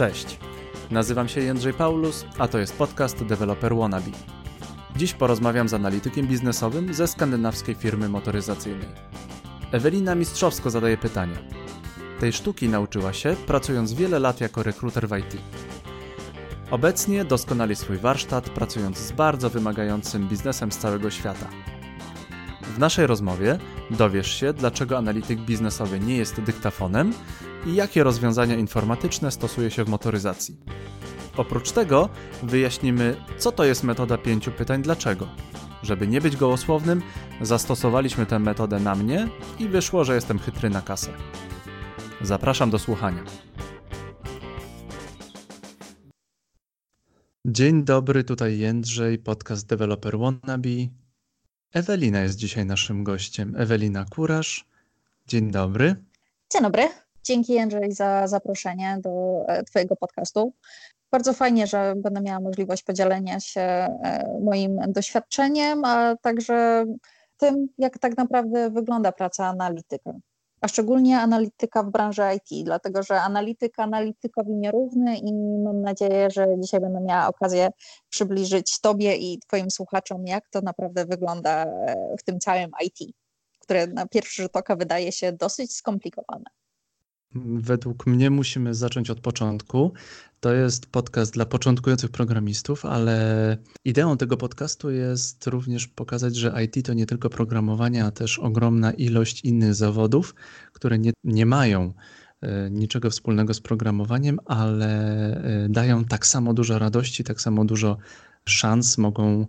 Cześć, nazywam się Jędrzej Paulus, a to jest podcast Developer Wannabe. Dziś porozmawiam z analitykiem biznesowym ze skandynawskiej firmy motoryzacyjnej. Ewelina mistrzowsko zadaje pytanie. Tej sztuki nauczyła się, pracując wiele lat jako rekruter w IT. Obecnie doskonali swój warsztat, pracując z bardzo wymagającym biznesem z całego świata. W naszej rozmowie dowiesz się, dlaczego analityk biznesowy nie jest dyktafonem i jakie rozwiązania informatyczne stosuje się w motoryzacji. Oprócz tego wyjaśnimy, co to jest metoda pięciu pytań dlaczego. Żeby nie być gołosłownym, zastosowaliśmy tę metodę na mnie i wyszło, że jestem chytry na kasę. Zapraszam do słuchania. Dzień dobry, tutaj Jędrzej, podcast Developer Wannabe. Ewelina jest dzisiaj naszym gościem. Ewelina Kurasz. Dzień dobry. Dzień dobry. Dzięki Jędrzej za zaproszenie do e, Twojego podcastu. Bardzo fajnie, że będę miała możliwość podzielenia się e, moim doświadczeniem, a także tym, jak tak naprawdę wygląda praca analityka. A szczególnie analityka w branży IT, dlatego że analityk analitykowi nierówny i mam nadzieję, że dzisiaj będę miała okazję przybliżyć Tobie i Twoim słuchaczom, jak to naprawdę wygląda e, w tym całym IT, które na pierwszy rzut oka wydaje się dosyć skomplikowane. Według mnie musimy zacząć od początku. To jest podcast dla początkujących programistów, ale ideą tego podcastu jest również pokazać, że IT to nie tylko programowanie, a też ogromna ilość innych zawodów, które nie, nie mają e, niczego wspólnego z programowaniem, ale e, dają tak samo dużo radości, tak samo dużo szans, mogą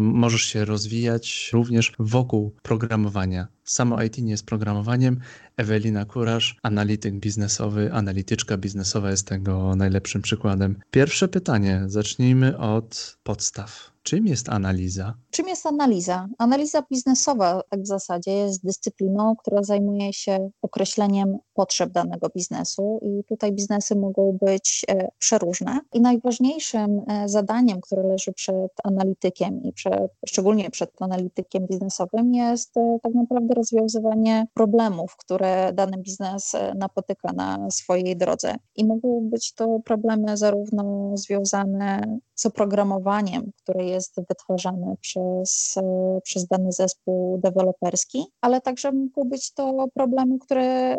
możesz się rozwijać również wokół programowania. Samo IT nie jest programowaniem. Ewelina Kurasz, analityk biznesowy, analityczka biznesowa jest tego najlepszym przykładem. Pierwsze pytanie, zacznijmy od podstaw. Czym jest analiza? Czym jest analiza? Analiza biznesowa tak w zasadzie jest dyscypliną, która zajmuje się określeniem potrzeb danego biznesu i tutaj biznesy mogą być e, przeróżne. I najważniejszym e, zadaniem, które leży przed analitykiem i przed, szczególnie przed analitykiem biznesowym jest e, tak naprawdę rozwiązywanie problemów, które dany biznes napotyka na swojej drodze. I mogą być to problemy zarówno związane z oprogramowaniem, które jest wytwarzane przez, przez dany zespół deweloperski, ale także mogą być to problemy, które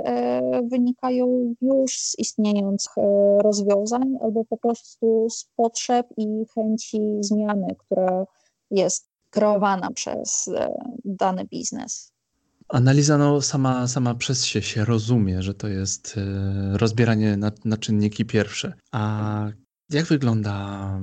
wynikają już z istniejących e, rozwiązań albo po prostu z potrzeb i chęci zmiany, która jest kreowana przez e, dany biznes. Analiza no, sama, sama przez się się rozumie, że to jest e, rozbieranie na, na czynniki pierwsze. A jak wygląda,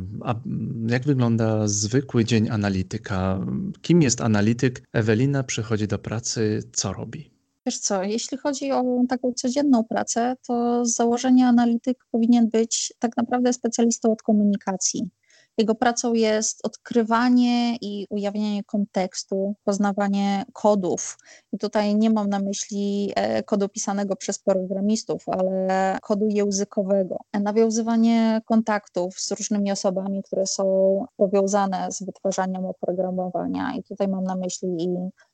jak wygląda zwykły dzień analityka? Kim jest analityk? Ewelina przychodzi do pracy, co robi? Wiesz co, jeśli chodzi o taką codzienną pracę, to z założenia analityk powinien być tak naprawdę specjalistą od komunikacji. Jego pracą jest odkrywanie i ujawnianie kontekstu, poznawanie kodów. I tutaj nie mam na myśli e, kodu pisanego przez programistów, ale kodu językowego. Nawiązywanie kontaktów z różnymi osobami, które są powiązane z wytwarzaniem oprogramowania. I tutaj mam na myśli i E,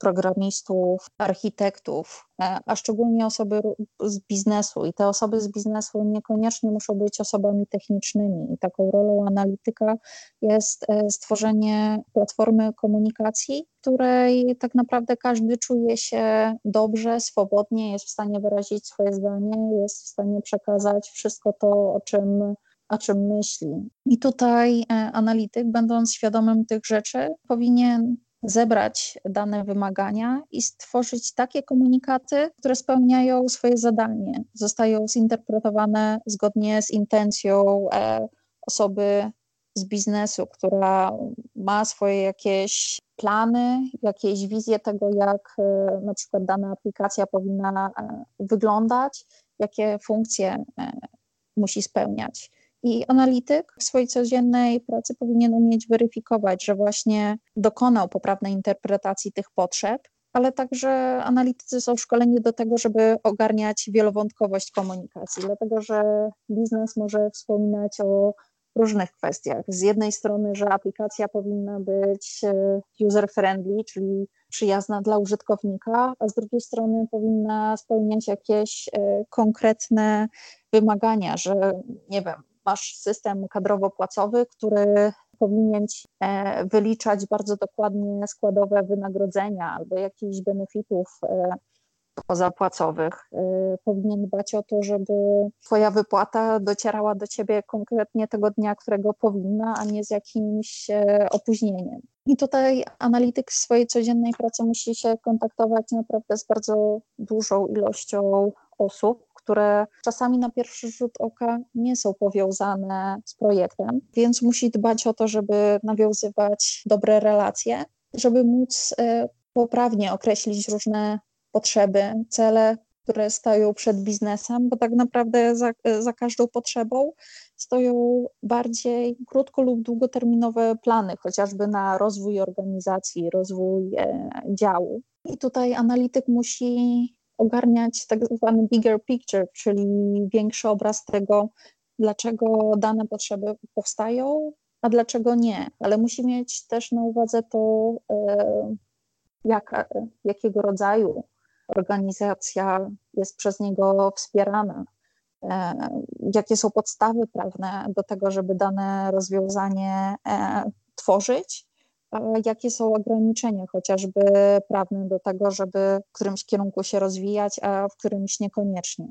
programistów, architektów, e, a szczególnie osoby z biznesu. I te osoby z biznesu niekoniecznie muszą być osobami technicznymi. I taką rolą analityka jest e, stworzenie platformy komunikacji, której tak naprawdę każdy czuje się dobrze, swobodnie, jest w stanie wyrazić swoje zdanie, jest w stanie przekazać wszystko to, o czym o czym myśli. I tutaj analityk, będąc świadomym tych rzeczy, powinien zebrać dane wymagania i stworzyć takie komunikaty, które spełniają swoje zadanie, zostają zinterpretowane zgodnie z intencją e, osoby z biznesu, która ma swoje jakieś plany, jakieś wizje tego, jak e, na przykład dana aplikacja powinna e, wyglądać, jakie funkcje musi spełniać. I analityk w swojej codziennej pracy powinien umieć weryfikować, że właśnie dokonał poprawnej interpretacji tych potrzeb, ale także analitycy są szkoleni do tego, żeby ogarniać wielowątkowość komunikacji, dlatego że biznes może wspominać o różnych kwestiach. Z jednej strony, że aplikacja powinna być e, user-friendly, czyli przyjazna dla użytkownika, a z drugiej strony powinna spełniać jakieś e, konkretne wymagania, że nie wiem, masz system kadrowo-płacowy, który powinien e, wyliczać bardzo dokładnie składowe wynagrodzenia albo jakichś benefitów pozapłacowych. Y, powinien dbać o to, żeby Twoja wypłata docierała do Ciebie konkretnie tego dnia, którego powinna, a nie z jakimś e, opóźnieniem. I tutaj analityk w swojej codziennej pracy musi się kontaktować naprawdę z bardzo dużą ilością osób, które czasami na pierwszy rzut oka nie są powiązane z projektem, więc musi dbać o to, żeby nawiązywać dobre relacje, żeby móc e, poprawnie określić różne potrzeby, cele, które stoją przed biznesem, bo tak naprawdę za, za każdą potrzebą stoją bardziej krótko lub długoterminowe plany, chociażby na rozwój organizacji, rozwój e, działu. I tutaj analityk musi ogarniać tak zwany bigger picture, czyli większy obraz tego, dlaczego dane potrzeby powstają, a dlaczego nie. Ale musi mieć też na uwadze to, e, jak, jakiego rodzaju organizacja jest przez niego wspierana, e, jakie są podstawy prawne do tego, żeby dane rozwiązanie e, tworzyć, jakie są ograniczenia chociażby prawne do tego, żeby w którymś kierunku się rozwijać, a w którymś niekoniecznie.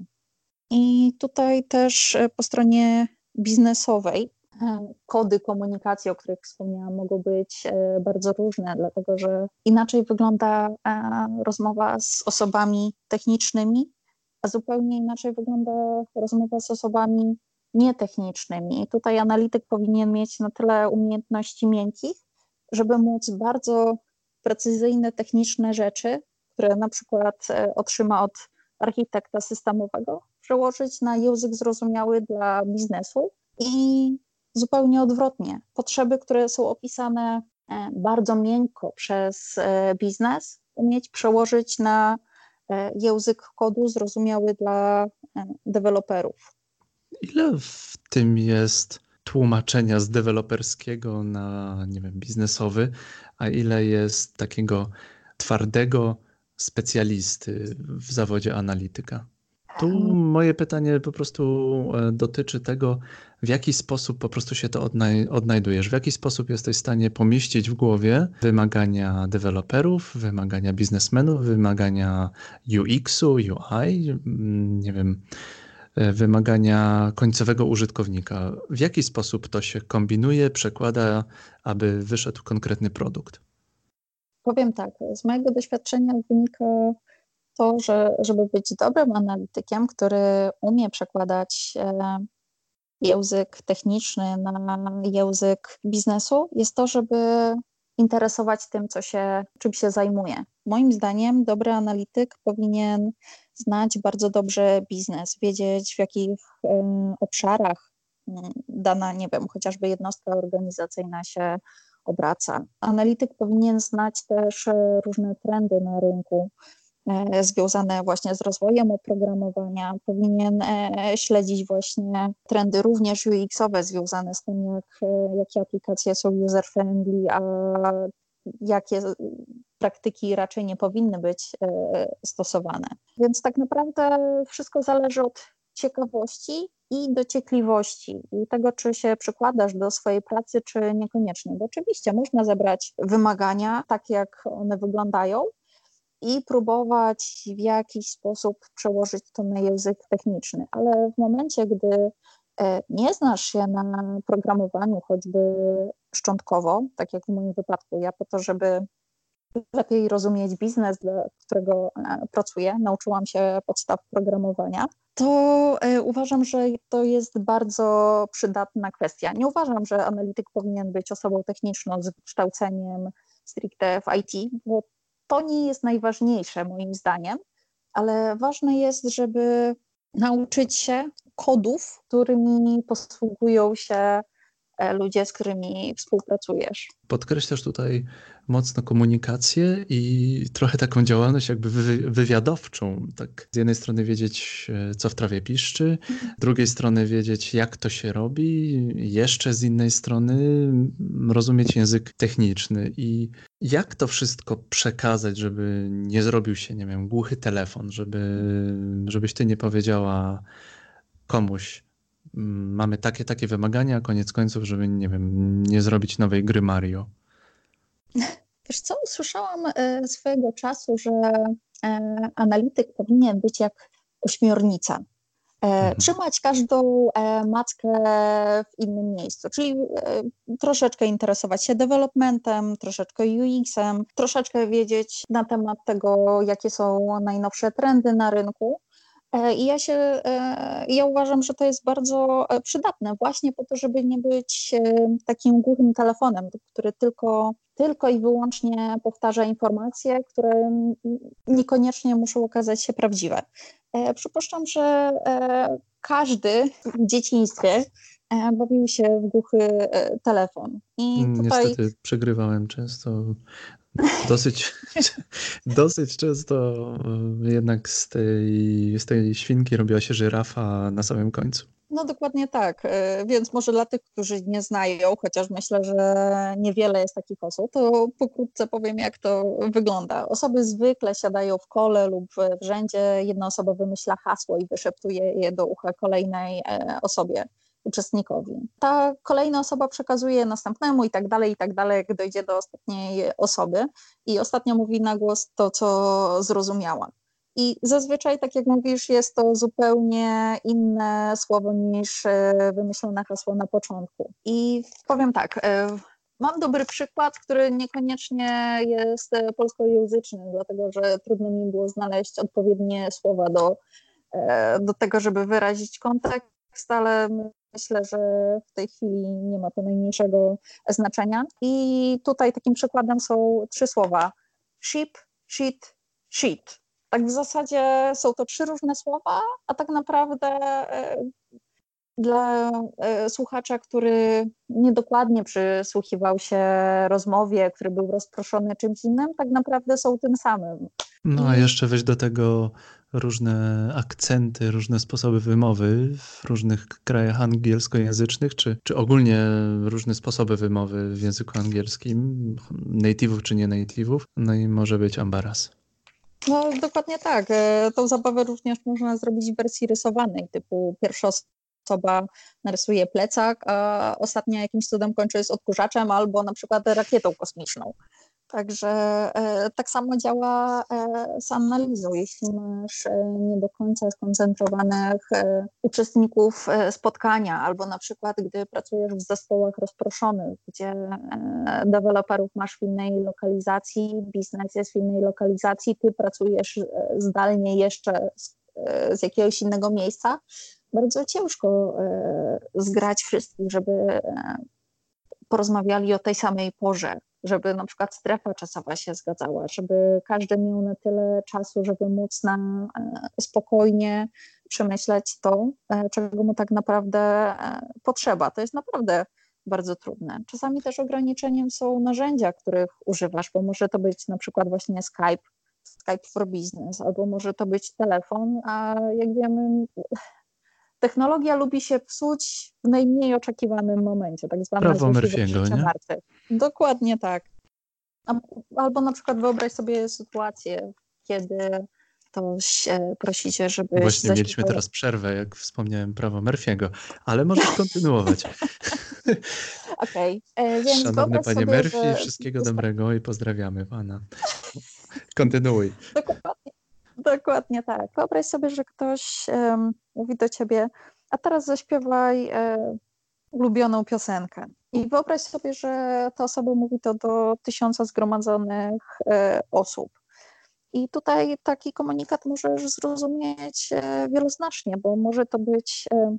I tutaj też po stronie biznesowej kody komunikacji, o których wspomniałam, mogą być e, bardzo różne, dlatego że inaczej wygląda e, rozmowa z osobami technicznymi, a zupełnie inaczej wygląda rozmowa z osobami nietechnicznymi. I tutaj analityk powinien mieć na tyle umiejętności miękkich, żeby móc bardzo precyzyjne, techniczne rzeczy, które na przykład e, otrzyma od architekta systemowego, przełożyć na język zrozumiały dla biznesu i zupełnie odwrotnie. Potrzeby, które są opisane e, bardzo miękko przez e, biznes, umieć przełożyć na język kodu zrozumiały dla deweloperów. Ile w tym jest tłumaczenia z deweloperskiego na, nie wiem, biznesowy, a ile jest takiego twardego specjalisty w zawodzie analityka? Tu moje pytanie po prostu e, dotyczy tego, w jaki sposób po prostu się to odnaj odnajdujesz, w jaki sposób jesteś w stanie pomieścić w głowie wymagania deweloperów, wymagania biznesmenów, wymagania UX-u, UI, mm, nie wiem, wymagania końcowego użytkownika. W jaki sposób to się kombinuje, przekłada, aby wyszedł konkretny produkt? Powiem tak, z mojego doświadczenia wynika to, że żeby być dobrym analitykiem, który umie przekładać e, język techniczny na język biznesu, jest to, żeby interesować tym, co się, czym się zajmuje. Moim zdaniem dobry analityk powinien znać bardzo dobrze biznes, wiedzieć w jakich obszarach um, dana, nie wiem, chociażby jednostka organizacyjna się obraca. Analityk powinien znać też e, różne trendy na rynku, E, związane właśnie z rozwojem oprogramowania. Powinien e, śledzić właśnie trendy również UX-owe związane z tym, jak, jakie aplikacje są user-friendly, a jakie praktyki raczej nie powinny być stosowane. Więc tak naprawdę wszystko zależy od ciekawości i dociekliwości i tego, czy się przykładasz do swojej pracy, czy niekoniecznie. Bo oczywiście można zebrać wymagania, tak jak one wyglądają, i próbować w jakiś sposób przełożyć to na język techniczny. Ale w momencie, gdy e, nie znasz się na programowaniu choćby szczątkowo, tak jak w moim wypadku, ja po to, żeby lepiej rozumieć biznes, dla którego e, pracuję, nauczyłam się podstaw programowania, to e, uważam, że to jest bardzo przydatna kwestia. Nie uważam, że analityk powinien być osobą techniczną z wykształceniem stricte w IT, bo to nie jest najważniejsze moim zdaniem, ale ważne jest, żeby nauczyć się kodów, którymi posługują się ludzie, z którymi współpracujesz. Podkreślasz tutaj mocno komunikację i trochę taką działalność jakby wywiadowczą. Tak z jednej strony wiedzieć, e, co w trawie piszczy, z drugiej strony wiedzieć, jak to się robi, jeszcze z innej strony rozumieć język techniczny i jak to wszystko przekazać, żeby nie zrobił się, nie wiem, głuchy telefon, żeby, żebyś ty nie powiedziała komuś, mamy takie, takie wymagania, a koniec końców, żeby, nie wiem, nie zrobić nowej gry Mario. Wiesz co, usłyszałam e, swojego czasu, że e, analityk powinien być jak ośmiornica. E, mhm. Trzymać każdą mackę w innym miejscu, czyli troszeczkę interesować się developmentem, troszeczkę UX-em, troszeczkę wiedzieć na temat tego, jakie są najnowsze trendy na rynku, I ja się, e, ja uważam, że to jest bardzo e, przydatne właśnie po to, żeby nie być takim głuchym telefonem, który tylko, tylko i wyłącznie powtarza informacje, które niekoniecznie muszą okazać się prawdziwe. Przypuszczam, że każdy w dzieciństwie bawił się w głuchy telefon. I tutaj... Niestety przegrywałem często Dosyć, dosyć często e, jednak z tej, z tej świnki robiła się żyrafa na samym końcu. No dokładnie tak, e, więc może dla tych, którzy nie znają, chociaż myślę, że niewiele jest takich osób, to pokrótce powiem, jak to wygląda. Osoby zwykle siadają w kole lub w rzędzie, jedna osoba wymyśla hasło i wyszeptuje je do ucha kolejnej e, osobie uczestnikowi. Ta kolejna osoba przekazuje następnemu i tak dalej, i tak dalej, jak dojdzie do ostatniej osoby i ostatnio mówi na głos to, co zrozumiała. I zazwyczaj, tak jak mówisz, jest to zupełnie inne słowo niż e, wymyślone hasło na początku. I powiem tak, e, mam dobry przykład, który niekoniecznie jest e, polskojęzyczny, dlatego że trudno mi było znaleźć odpowiednie słowa do, do tego, żeby wyrazić kontekst, ale Myślę, że w tej chwili nie ma to najmniejszego znaczenia. I tutaj takim przykładem są trzy słowa: ship, shit, shit. Tak w zasadzie są to trzy różne słowa, a tak naprawdę e, dla e, słuchacza, który niedokładnie przysłuchiwał się rozmowie, który był rozproszony czymś innym, tak naprawdę są tym samym. No a jeszcze weź do tego różne akcenty, różne sposoby wymowy w różnych krajach angielskojęzycznych, czy, czy ogólnie różne sposoby wymowy w języku angielskim, native'ów czy nie native'ów, no i może być ambaras. No dokładnie tak. E, tą zabawę również można zrobić w wersji rysowanej, typu pierwsza osoba narysuje plecak, a ostatnia jakimś cudem kończy z odkurzaczem albo na przykład rakietą kosmiczną. Także e, tak samo działa e, z analizą. Jeśli masz e, nie do końca skoncentrowanych uczestników spotkania, albo na przykład gdy pracujesz w zespołach rozproszonych, gdzie deweloperów masz w innej lokalizacji, biznes jest w innej lokalizacji, ty pracujesz zdalnie jeszcze z, z jakiegoś innego miejsca, bardzo ciężko zgrać wszystkich, żeby porozmawiali o tej samej porze, żeby na przykład strefa czasowa się zgadzała, żeby każdy miał na tyle czasu, żeby móc na e, spokojnie przemyśleć to, e, czego mu tak naprawdę e, potrzeba. To jest naprawdę bardzo trudne. Czasami też ograniczeniem są narzędzia, których używasz, bo może to być na przykład właśnie Skype, Skype for Business, albo może to być telefon, a jak wiemy, technologia lubi się psuć w najmniej oczekiwanym momencie, tak zwane Prawo Murphy'ego, nie? Dokładnie tak. Albo na przykład wyobraź sobie sytuację, kiedy ktoś prosicie, żeby. Właśnie mieliśmy teraz przerwę, jak wspomniałem, prawo Murphy'ego, ale możesz kontynuować. Okej, okay. E, więc Szanowny panie sobie, Murphy, że... wszystkiego dobrego i pozdrawiamy pana. Kontynuuj. Dokładnie. Dokładnie tak. Wyobraź sobie, że ktoś um, mówi do ciebie, a teraz zaśpiewaj e, ulubioną piosenkę. I wyobraź sobie, że ta osoba mówi to do tysiąca zgromadzonych e, osób. I tutaj taki komunikat możesz zrozumieć e, wieloznacznie, bo może to być, e,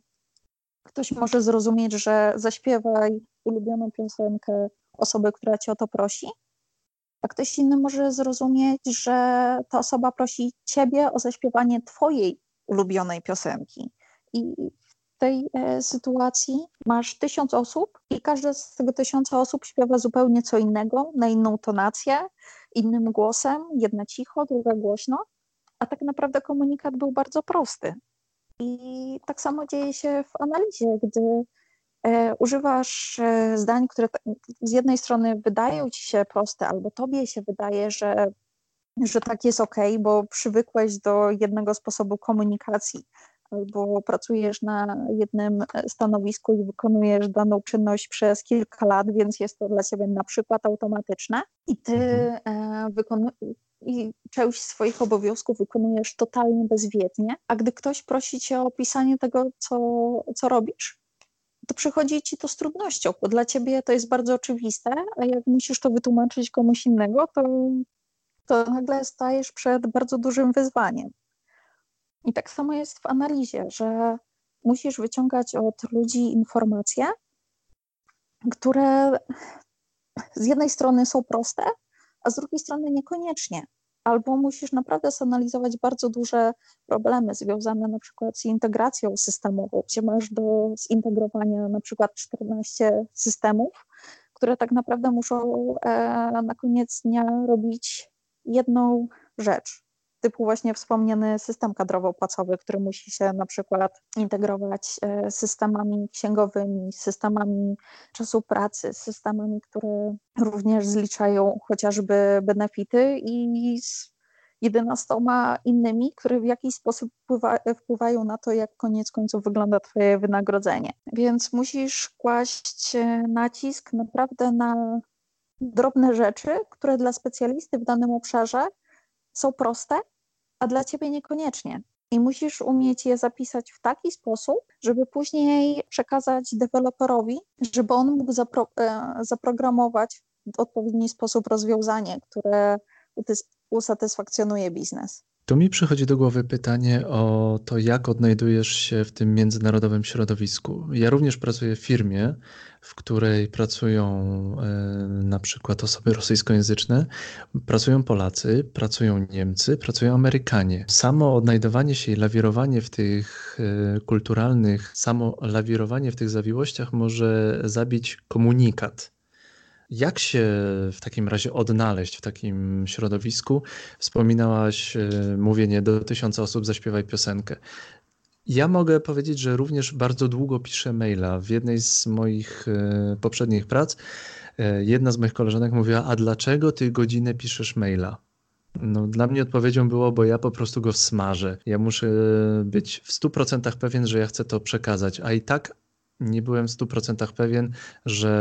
ktoś może zrozumieć, że zaśpiewaj ulubioną piosenkę osoby, która cię o to prosi, a ktoś inny może zrozumieć, że ta osoba prosi ciebie o zaśpiewanie twojej ulubionej piosenki. I tej e, sytuacji masz tysiąc osób i każda z tego tysiąca osób śpiewa zupełnie co innego, na inną tonację, innym głosem, jedna cicho, druga głośno, a tak naprawdę komunikat był bardzo prosty. I tak samo dzieje się w analizie, gdy używasz e, zdań, które z jednej strony wydają ci się proste, albo tobie się wydaje, że, że tak jest ok, bo przywykłeś do jednego sposobu komunikacji, albo pracujesz na jednym e, stanowisku i wykonujesz daną czynność przez kilka lat, więc jest to dla ciebie na przykład automatyczne i ty mhm. wykonujesz i część swoich obowiązków wykonujesz totalnie bezwiednie, a gdy ktoś prosi cię o opisanie tego, co, co robisz, to przychodzi ci to z trudnością, dla ciebie to jest bardzo oczywiste, a jak musisz to wytłumaczyć komuś innego, to, to nagle stajesz przed bardzo dużym wyzwaniem. I tak samo jest w analizie, że musisz wyciągać od ludzi informacje, które z jednej strony są proste, a z drugiej strony niekoniecznie. Albo musisz naprawdę zanalizować bardzo duże problemy związane na przykład z integracją systemową, gdzie masz do zintegrowania na przykład 14 systemów, które tak naprawdę muszą e, na koniec dnia robić jedną rzecz typu właśnie wspomniany system kadrowo-płacowy, który musi się na przykład integrować e, systemami księgowymi, systemami czasu pracy, systemami, które również zliczają chociażby benefity i z 11 innymi, które w jakiś sposób wpływa, wpływają na to, jak koniec końców wygląda Twoje wynagrodzenie. Więc musisz kłaść e, nacisk naprawdę na drobne rzeczy, które dla specjalisty w danym obszarze są proste, a dla ciebie niekoniecznie. I musisz umieć je zapisać w taki sposób, żeby później przekazać deweloperowi, żeby on mógł zapro e, zaprogramować w odpowiedni sposób rozwiązanie, które usatysfakcjonuje biznes. Tu mi przychodzi do głowy pytanie o to, jak odnajdujesz się w tym międzynarodowym środowisku. Ja również pracuję w firmie, w której pracują e, na przykład osoby rosyjskojęzyczne, pracują Polacy, pracują Niemcy, pracują Amerykanie. Samo odnajdowanie się i lawirowanie w tych e, kulturalnych, samo lawirowanie w tych zawiłościach może zabić komunikat jak się w takim razie odnaleźć w takim środowisku? Wspominałaś e, mówienie do tysiąca osób, zaśpiewaj piosenkę. Ja mogę powiedzieć, że również bardzo długo piszę maila. W jednej z moich e, poprzednich prac e, jedna z moich koleżanek mówiła, a dlaczego ty godzinę piszesz maila? No, dla mnie odpowiedzią było, bo ja po prostu go smażę. Ja muszę być w 100% pewien, że ja chcę to przekazać, a i tak nie byłem w 100% pewien, że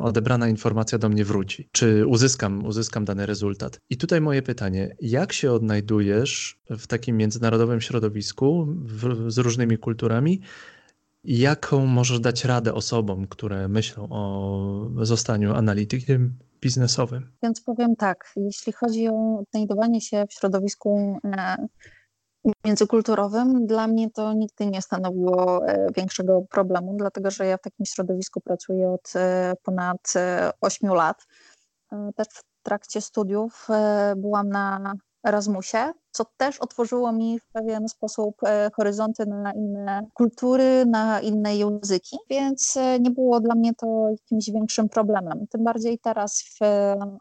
odebrana informacja do mnie wróci, czy uzyskam, uzyskam dany rezultat. I tutaj moje pytanie, jak się odnajdujesz w takim międzynarodowym środowisku w, z różnymi kulturami? Jaką możesz dać radę osobom, które myślą o zostaniu analitykiem biznesowym? Więc powiem tak, jeśli chodzi o odnajdowanie się w środowisku e, międzykulturowym dla mnie to nigdy nie stanowiło e, większego problemu, dlatego że ja w takim środowisku pracuję od e, ponad 8 e, lat. Też w trakcie studiów byłam na Erasmusie, co też otworzyło mi w pewien sposób horyzonty na inne kultury, na inne języki, więc nie było dla mnie to jakimś większym problemem. Tym bardziej teraz w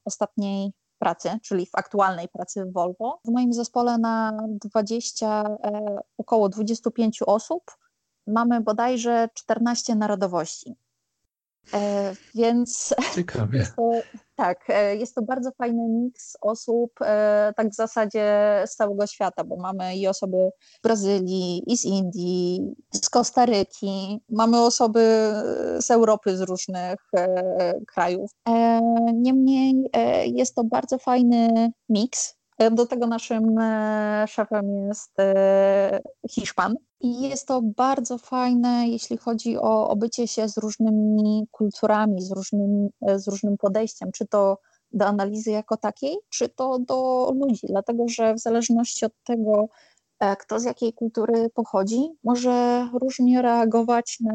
ostatniej pracy, czyli w aktualnej pracy w Volvo. W moim zespole na 20, e, około 25 osób mamy bodajże 14 narodowości. E, więc Ciekawie. Jest to, tak, e, jest to bardzo fajny miks osób, e, tak w zasadzie z całego świata, bo mamy i osoby z Brazylii, i z Indii, z Kostaryki, mamy osoby z Europy, z różnych krajów. Niemniej jest to bardzo fajny miks do tego naszym e, szefem jest e, Hiszpan. I jest to bardzo fajne, jeśli chodzi o obycie się z różnymi kulturami, z różnym, e, z różnym podejściem, czy to do analizy jako takiej, czy to do ludzi, dlatego że w zależności od tego, kto z jakiej kultury pochodzi, może różnie reagować na,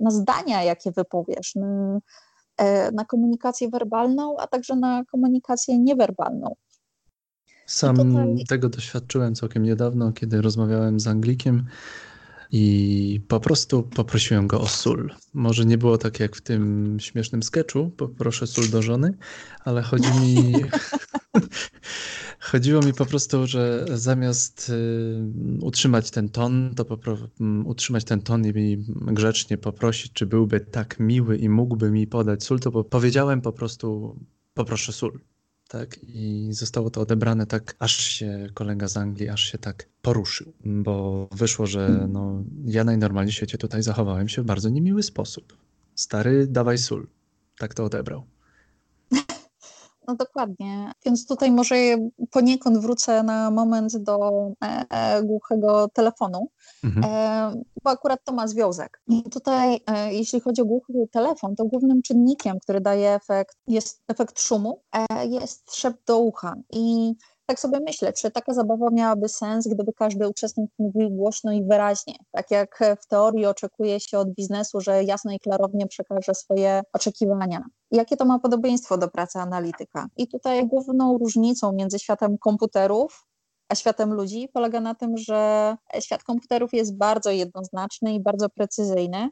na zdania, jakie wypowiesz, na, na komunikację werbalną, a także na komunikację niewerbalną. Sam tutaj... tego doświadczyłem całkiem niedawno, kiedy rozmawiałem z Anglikiem i po prostu poprosiłem go o sól. Może nie było tak jak w tym śmiesznym sketchu, poproszę sól do żony, ale chodzi mi... Chodziło mi po prostu, że zamiast y, utrzymać ten ton, to popro- utrzymać ten ton i grzecznie poprosić, czy byłby tak miły i mógłby mi podać sól, to po powiedziałem po prostu poproszę sól tak? I zostało to odebrane tak, aż się kolega z Anglii, aż się tak poruszył, bo wyszło, że no, ja najnormalniej w świecie tutaj zachowałem się w bardzo niemiły sposób. Stary, dawaj sól. Tak to odebrał. No dokładnie. Więc tutaj może poniekąd wrócę na moment do e, e, głuchego telefonu, mhm. e, bo akurat to ma związek. I tutaj, e, jeśli chodzi o głuchy telefon, to głównym czynnikiem, który daje efekt, jest efekt szumu, e, jest szept do ucha. I tak sobie myślę, czy taka zabawa miałaby sens, gdyby każdy uczestnik mówił głośno i wyraźnie. Tak jak w teorii oczekuje się od biznesu, że jasno i klarownie przekaże swoje oczekiwania. Jakie to ma podobieństwo do pracy analityka? I tutaj główną różnicą między światem komputerów a światem ludzi polega na tym, że świat komputerów jest bardzo jednoznaczny i bardzo precyzyjny.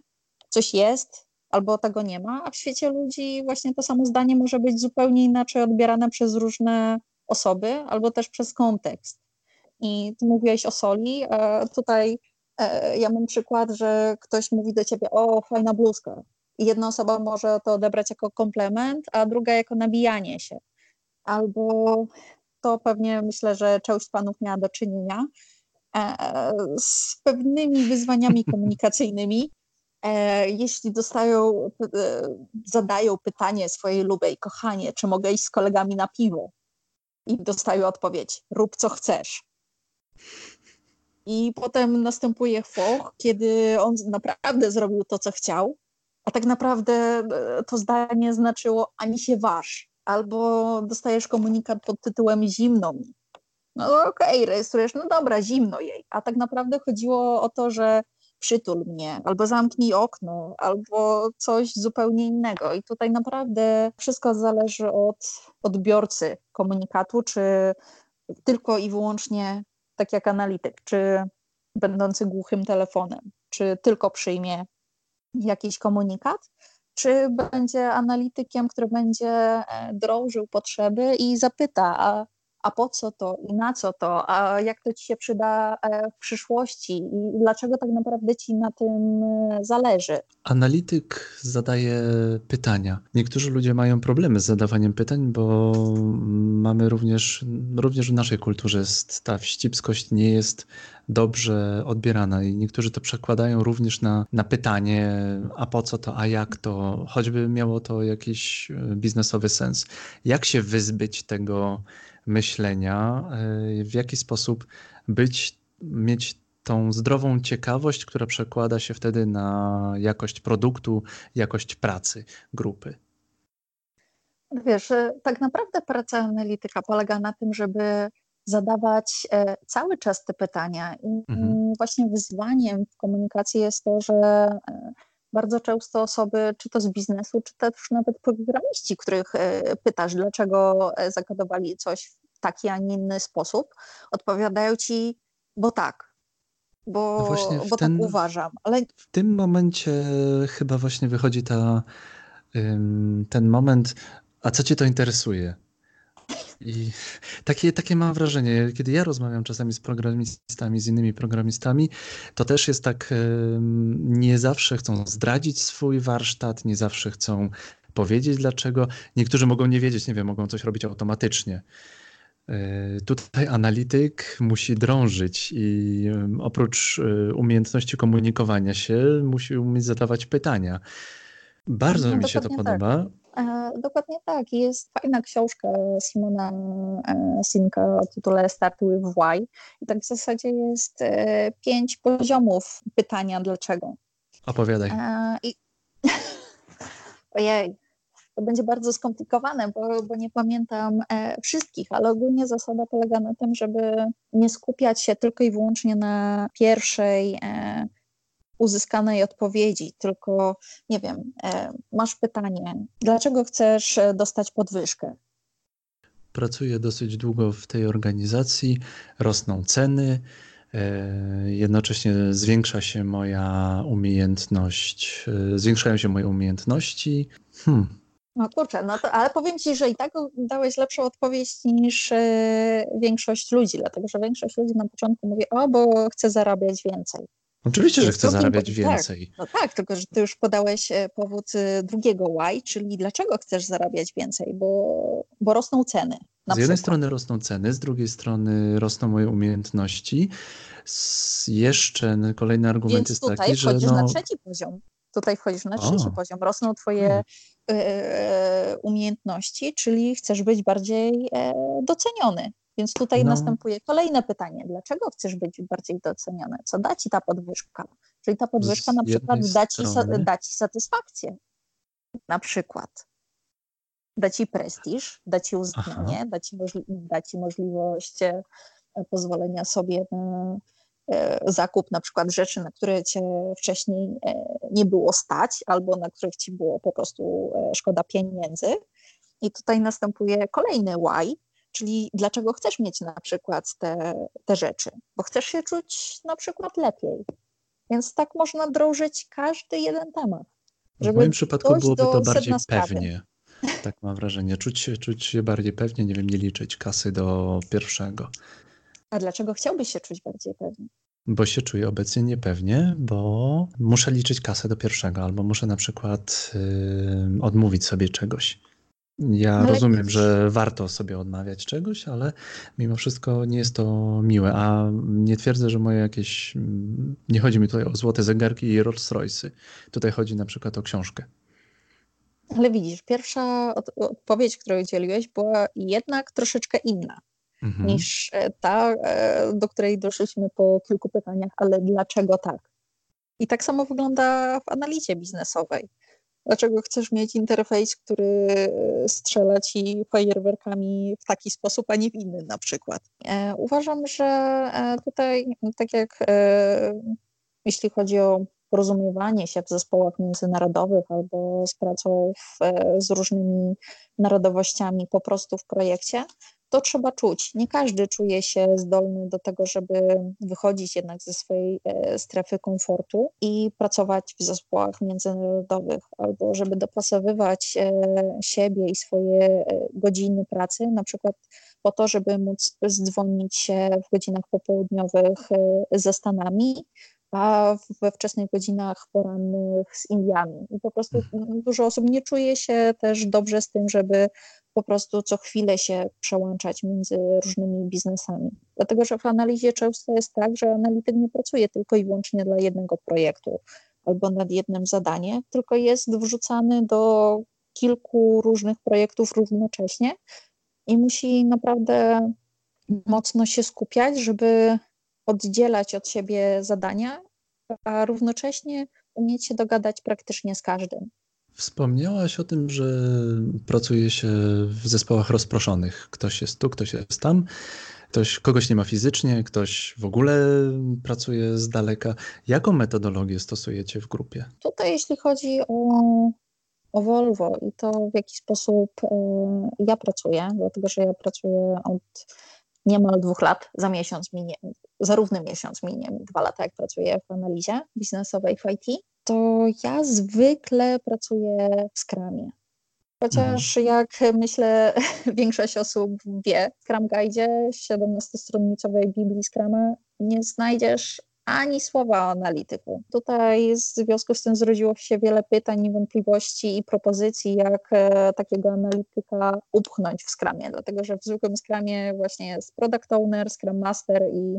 Coś jest, albo tego nie ma, a w świecie ludzi właśnie to samo zdanie może być zupełnie inaczej odbierane przez różne osoby, albo też przez kontekst. I ty mówiłeś o soli, e, tutaj e, ja mam przykład, że ktoś mówi do ciebie, o fajna bluzka. I jedna osoba może to odebrać jako komplement, a druga jako nabijanie się. Albo to pewnie myślę, że część panów miała do czynienia e, z pewnymi wyzwaniami komunikacyjnymi. Jeśli dostają, zadają pytanie swojej lubej, kochanie, czy mogę iść z kolegami na piwo? i dostaję odpowiedź: rób co chcesz. I potem następuje foch, kiedy on naprawdę zrobił to, co chciał, a tak naprawdę e, to zdanie znaczyło ani się waż, albo dostajesz komunikat pod tytułem zimno mi. No okej, okay, rejestrujesz, no dobra, zimno jej. A tak naprawdę chodziło o to, że przytul mnie, albo zamknij okno, albo coś zupełnie innego. I tutaj naprawdę wszystko zależy od odbiorcy komunikatu, czy tylko i wyłącznie tak jak analityk, czy będący głuchym telefonem, czy tylko przyjmie jakiś komunikat, czy będzie analitykiem, który będzie e, drążył potrzeby i zapyta, a a po co to i na co to, a jak to ci się przyda e, w przyszłości i dlaczego tak naprawdę ci na tym e, zależy. Analityk zadaje pytania. Niektórzy ludzie mają problemy z zadawaniem pytań, bo mamy również, również w naszej kulturze jest ta wścibskość nie jest dobrze odbierana i niektórzy to przekładają również na, na pytanie, a po co to, a jak to, choćby miało to jakiś e, biznesowy sens. Jak się wyzbyć tego myślenia, e, w jaki sposób być, mieć tą zdrową ciekawość, która przekłada się wtedy na jakość produktu, jakość pracy grupy. Wiesz, tak naprawdę praca analityka polega na tym, żeby zadawać e, cały czas te pytania. I mhm. właśnie wyzwaniem w komunikacji jest to, że e, bardzo często osoby, czy to z biznesu, czy też nawet programiści, których e, pytasz, dlaczego e, zakodowali coś w taki, a nie inny sposób, odpowiadają ci, bo tak, bo, no bo tak ten, tak uważam. Ale... W tym momencie chyba właśnie wychodzi ta, ten moment, a co cię to interesuje? I takie, takie mam wrażenie, kiedy ja rozmawiam czasami z programistami, z innymi programistami, to też jest tak, nie zawsze chcą zdradzić swój warsztat, nie zawsze chcą powiedzieć dlaczego. Niektórzy mogą nie wiedzieć, nie wiem, mogą coś robić automatycznie. E, tutaj analityk musi drążyć i oprócz e, umiejętności komunikowania się, musi umieć zadawać pytania. Bardzo no, mi się to tak. podoba. E, dokładnie tak. Jest fajna książka Simona e, Sinka o tytule Start with Why. I tak w zasadzie jest e, pięć poziomów pytania dlaczego. Opowiadaj. I... Ojej, to będzie bardzo skomplikowane, bo, bo nie pamiętam wszystkich, ale ogólnie zasada polega na tym, żeby nie skupiać się tylko i wyłącznie na pierwszej uzyskanej odpowiedzi, tylko nie wiem, e, masz pytanie, dlaczego chcesz e, dostać podwyżkę? Pracuję dosyć długo w tej organizacji, rosną ceny, Jednocześnie zwiększa się moja umiejętność, zwiększają się moje umiejętności. Hmm. No kurczę, no to, ale powiem Ci, że i tak dałeś lepszą odpowiedź niż większość ludzi, dlatego że większość ludzi na początku mówi, o, bo chcę zarabiać więcej. Oczywiście, że chcę zarabiać tak, więcej. Tak, no tak, tylko że ty już podałeś e, powód e, drugiego why, czyli dlaczego chcesz zarabiać więcej, bo, bo rosną ceny. Z jednej strony rosną ceny, z drugiej strony rosną moje umiejętności. Z jeszcze kolejny argument Więc jest taki, że. Tutaj wchodzisz no... na trzeci poziom. Tutaj wchodzisz na trzeci o. poziom. Rosną twoje hmm. y, umiejętności, czyli chcesz być bardziej doceniony. Więc tutaj no. następuje kolejne pytanie. Dlaczego chcesz być bardziej doceniony? Co da ci ta podwyżka? Czyli ta podwyżka na przykład da ci, da ci satysfakcję. Na przykład. Da ci prestiż, da ci uznanie, da ci, da ci możliwość e, pozwolenia sobie na e, zakup na przykład rzeczy, na które cię wcześniej e, nie było stać, albo na których ci było po prostu szkoda pieniędzy. I tutaj następuje kolejny why, Czyli dlaczego chcesz mieć na przykład te, te rzeczy? Bo chcesz się czuć na przykład lepiej. Więc tak można drążyć każdy jeden temat. W moim przypadku byłoby to bardziej pewnie. Tak mam wrażenie. Czuć się, czuć się bardziej pewnie, nie wiem, nie liczyć kasy do pierwszego. A dlaczego chciałbyś się czuć bardziej pewnie? Bo się czuję obecnie niepewnie, bo muszę liczyć kasę do pierwszego, albo muszę na przykład yy, odmówić sobie czegoś. Ja ale rozumiem, że warto sobie odmawiać czegoś, ale mimo wszystko nie jest to miłe. A nie twierdzę, że moje jakieś. Mm, nie chodzi mi tutaj o złote zegarki i Rolls Royce'y. Tutaj chodzi na przykład o książkę. Ale widzisz, pierwsza odpowiedź, którą udzieliłeś, była jednak troszeczkę inna mhm. niż e, ta, e, do której doszliśmy po kilku pytaniach, ale dlaczego tak? I tak samo wygląda w analizie biznesowej. Dlaczego chcesz mieć interfejs, który e, strzela ci fajerwerkami w taki sposób, a nie w inny na przykład? E, uważam, że e, tutaj, tak jak jeśli chodzi o porozumiewanie się w zespołach międzynarodowych albo z pracą w, z różnymi narodowościami po prostu w projekcie, to trzeba czuć. Nie każdy czuje się zdolny do tego, żeby wychodzić jednak ze swojej e, strefy komfortu i pracować w zespołach międzynarodowych, albo żeby dopasowywać e, siebie i swoje e, godziny pracy, na przykład po to, żeby móc zdzwonić się w godzinach popołudniowych ze Stanami, a we wczesnych godzinach porannych z Indiami. I po prostu mhm. dużo osób nie czuje się też dobrze z tym, żeby po prostu co chwilę się przełączać między różnymi biznesami. Dlatego, że w analizie często jest tak, że analityk nie pracuje tylko i wyłącznie dla jednego projektu albo nad jednym zadaniem, tylko jest wrzucany do kilku różnych projektów równocześnie i musi naprawdę mocno się skupiać, żeby oddzielać od siebie zadania, a równocześnie umieć się dogadać praktycznie z każdym. Wspomniałaś o tym, że pracuje się w zespołach rozproszonych. Ktoś jest tu, ktoś jest tam. Ktoś, kogoś nie ma fizycznie, ktoś w ogóle pracuje z daleka. Jaką metodologię stosujecie w grupie? Tutaj, jeśli chodzi o, o Volvo i to, w jaki sposób y, ja pracuję, dlatego że ja pracuję od niemal dwóch lat, za miesiąc minie, za równy miesiąc minie mi dwa lata, jak pracuję w analizie biznesowej w IT, to ja zwykle pracuję w Scrumie. Chociaż mhm. jak myślę, większość osób wie, w Scrum Guide 17-stronicowej Biblii Scrama nie znajdziesz ani słowa o analityku. Tutaj w związku z tym zrodziło się wiele pytań, wątpliwości i propozycji, jak e, takiego analityka upchnąć w Scrumie, dlatego że w zwykłym Scrumie właśnie jest Product Owner, Scrum Master i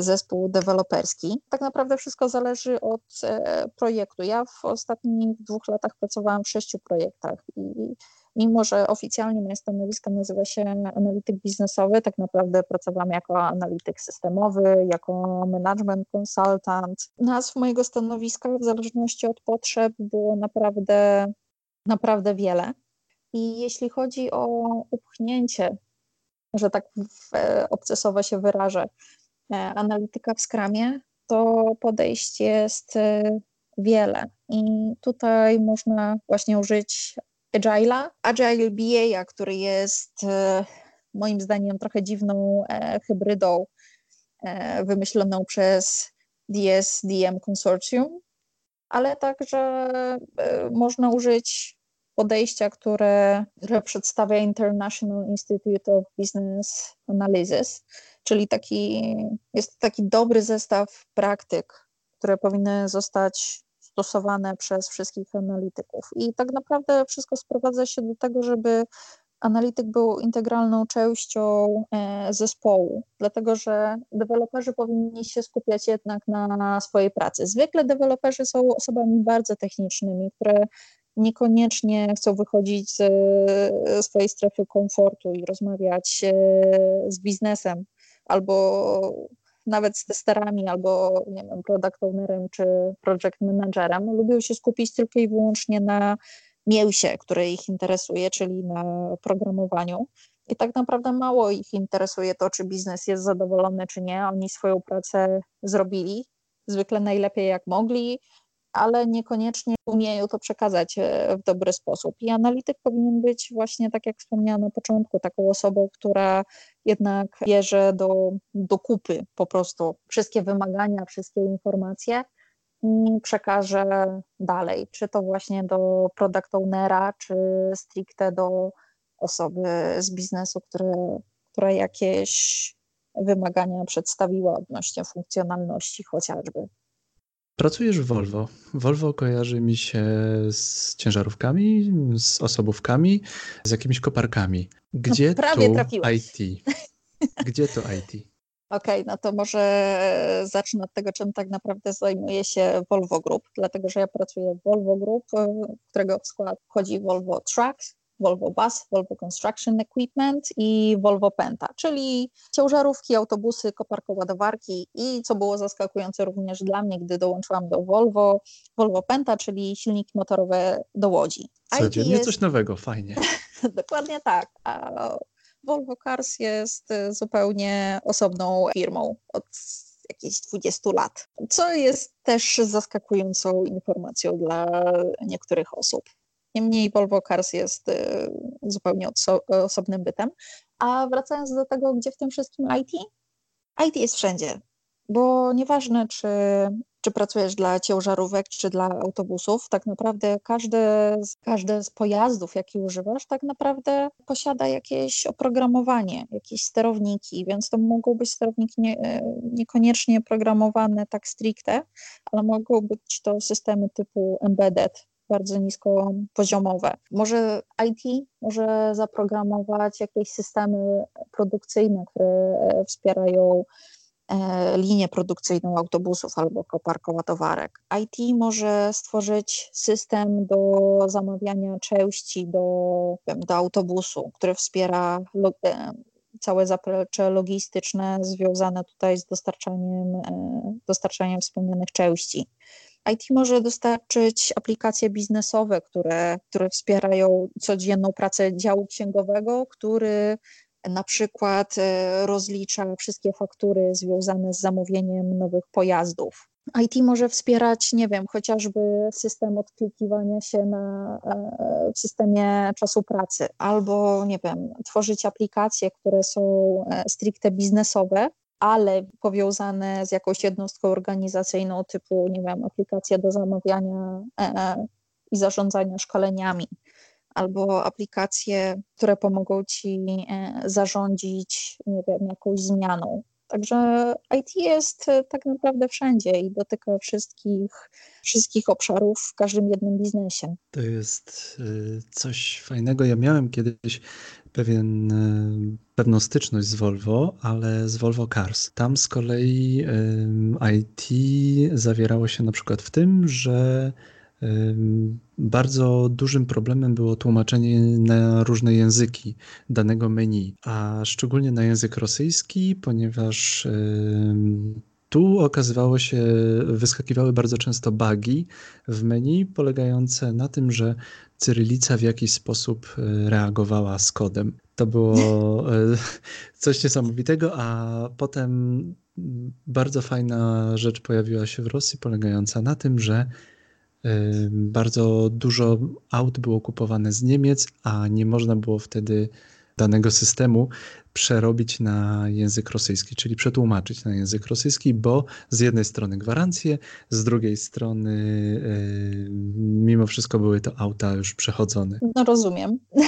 zespół deweloperski. Tak naprawdę wszystko zależy od e, projektu. Ja w ostatnich dwóch latach pracowałam w sześciu projektach i mimo że oficjalnie moje stanowisko nazywa się analityk biznesowy, tak naprawdę pracowałam jako analityk systemowy, jako management consultant. Nazw mojego stanowiska w zależności od potrzeb było naprawdę, naprawdę wiele. I jeśli chodzi o upchnięcie, że tak obcesowo się wyrażę, e, analityka w skramie, to podejść jest e, wiele. I tutaj można właśnie użyć Agile'a, Agile BA, który jest e, moim zdaniem trochę dziwną e, hybrydą wymyśloną przez DSDM Consortium, ale także można użyć podejścia, które, które przedstawia International Institute of Business Analysis, czyli taki, jest taki dobry zestaw praktyk, które powinny zostać stosowane przez wszystkich analityków. I tak naprawdę wszystko sprowadza się do tego, żeby analityk był integralną częścią e, zespołu, dlatego że deweloperzy powinni się skupiać jednak na swojej pracy. Zwykle deweloperzy są osobami bardzo technicznymi, które niekoniecznie chcą wychodzić z swojej strefy komfortu i rozmawiać e, z biznesem albo nawet z testerami, albo nie wiem, product ownerem czy project managerem. Lubią się skupić tylko i wyłącznie na mięsie, które ich interesuje, czyli na programowaniu. I tak naprawdę mało ich interesuje to, czy biznes jest zadowolony, czy nie. Oni swoją pracę zrobili, zwykle najlepiej jak mogli, ale niekoniecznie umieją to przekazać e, w dobry sposób. I analityk powinien być właśnie, tak jak wspomniałam na początku, taką osobą, która jednak bierze do, do kupy po prostu wszystkie wymagania, wszystkie informacje i przekaże dalej, czy to właśnie do product ownera, czy stricte do osoby z biznesu, które, która jakieś wymagania przedstawiła odnośnie funkcjonalności chociażby. Pracujesz w Volvo. Volvo kojarzy mi się z ciężarówkami, z osobówkami, z jakimiś koparkami. Gdzie no, prawie tu trafiłeś. IT? Gdzie to IT? Okej, okay, no to może zacznę od tego, czym tak naprawdę zajmuje się Volvo Group, dlatego że ja pracuję w Volvo Group, w którego w skład wchodzi Volvo Trucks, Volvo Bus, Volvo Construction Equipment i Volvo Penta, czyli ciężarówki, autobusy, koparkoładowarki i co było zaskakujące również dla mnie, gdy dołączyłam do Volvo, Volvo Penta, czyli silniki motorowe do łodzi. Codziennie jest... coś nowego, fajnie. Dokładnie tak. A Volvo Cars jest zupełnie osobną firmą od jakichś 20 lat, co jest też zaskakującą informacją dla niektórych osób. Niemniej Volvo Cars jest y, zupełnie osobnym bytem. A wracając do tego, gdzie w tym wszystkim IT? IT jest wszędzie, bo nieważne, czy, czy pracujesz dla ciężarówek, czy dla autobusów, tak naprawdę każde, każde z pojazdów, jaki używasz, tak naprawdę posiada jakieś oprogramowanie, jakieś sterowniki, więc to mogą być sterowniki nie, niekoniecznie programowane tak stricte, ale mogą być to systemy typu embedded, bardzo niskopoziomowe. Może IT może zaprogramować jakieś systemy produkcyjne, które wspierają e, linię produkcyjną autobusów albo koparkołatowarek. IT może stworzyć system do zamawiania części do, do autobusu, który wspiera e, całe zaplecze logistyczne związane tutaj z dostarczaniem, e, dostarczaniem wspomnianych części. IT może dostarczyć aplikacje biznesowe, które, które wspierają codzienną pracę działu księgowego, który na przykład e, rozlicza wszystkie faktury związane z zamówieniem nowych pojazdów. IT może wspierać, nie wiem, chociażby system odklikiwania się na, e, w systemie czasu pracy, albo, nie wiem, tworzyć aplikacje, które są e, stricte biznesowe, ale powiązane z jakąś jednostką organizacyjną typu, nie wiem, aplikacja do zamawiania e, e, i zarządzania szkoleniami, albo aplikacje, które pomogą ci e, zarządzić, nie wiem, jakąś zmianą. Także IT jest tak naprawdę wszędzie i dotyka wszystkich, wszystkich obszarów w każdym jednym biznesie. To jest coś fajnego. Ja miałem kiedyś pewien, e, pewną styczność z Volvo, ale z Volvo Cars. Tam z kolei IT zawierało się na przykład w tym, że bardzo dużym problemem było tłumaczenie na różne języki danego menu, a szczególnie na język rosyjski, ponieważ tu okazywało się, wyskakiwały bardzo często bugi w menu, polegające na tym, że cyrylica w jakiś sposób e, reagowała z kodem. To było e, coś niesamowitego, a potem bardzo fajna rzecz pojawiła się w Rosji, polegająca na tym, że bardzo dużo aut było kupowane z Niemiec, a nie można było wtedy danego systemu przerobić na język rosyjski, czyli przetłumaczyć na język rosyjski, bo z jednej strony gwarancje, z drugiej strony mimo wszystko były to auta już przechodzone. No rozumiem.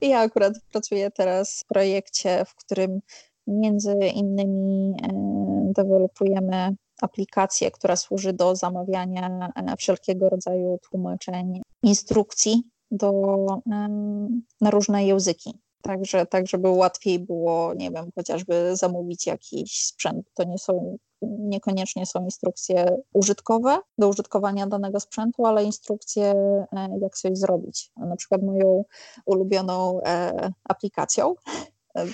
Ja akurat pracuję teraz w projekcie, w którym między innymi yy, dewelopujemy aplikację, która służy do zamawiania e, wszelkiego rodzaju tłumaczeń, instrukcji do, na różne języki. Także, tak, żeby łatwiej było, nie wiem, chociażby zamówić jakiś sprzęt. To nie są, niekoniecznie są instrukcje użytkowe do użytkowania danego sprzętu, ale instrukcje, e, jak coś zrobić. Na przykład moją ulubioną e, aplikacją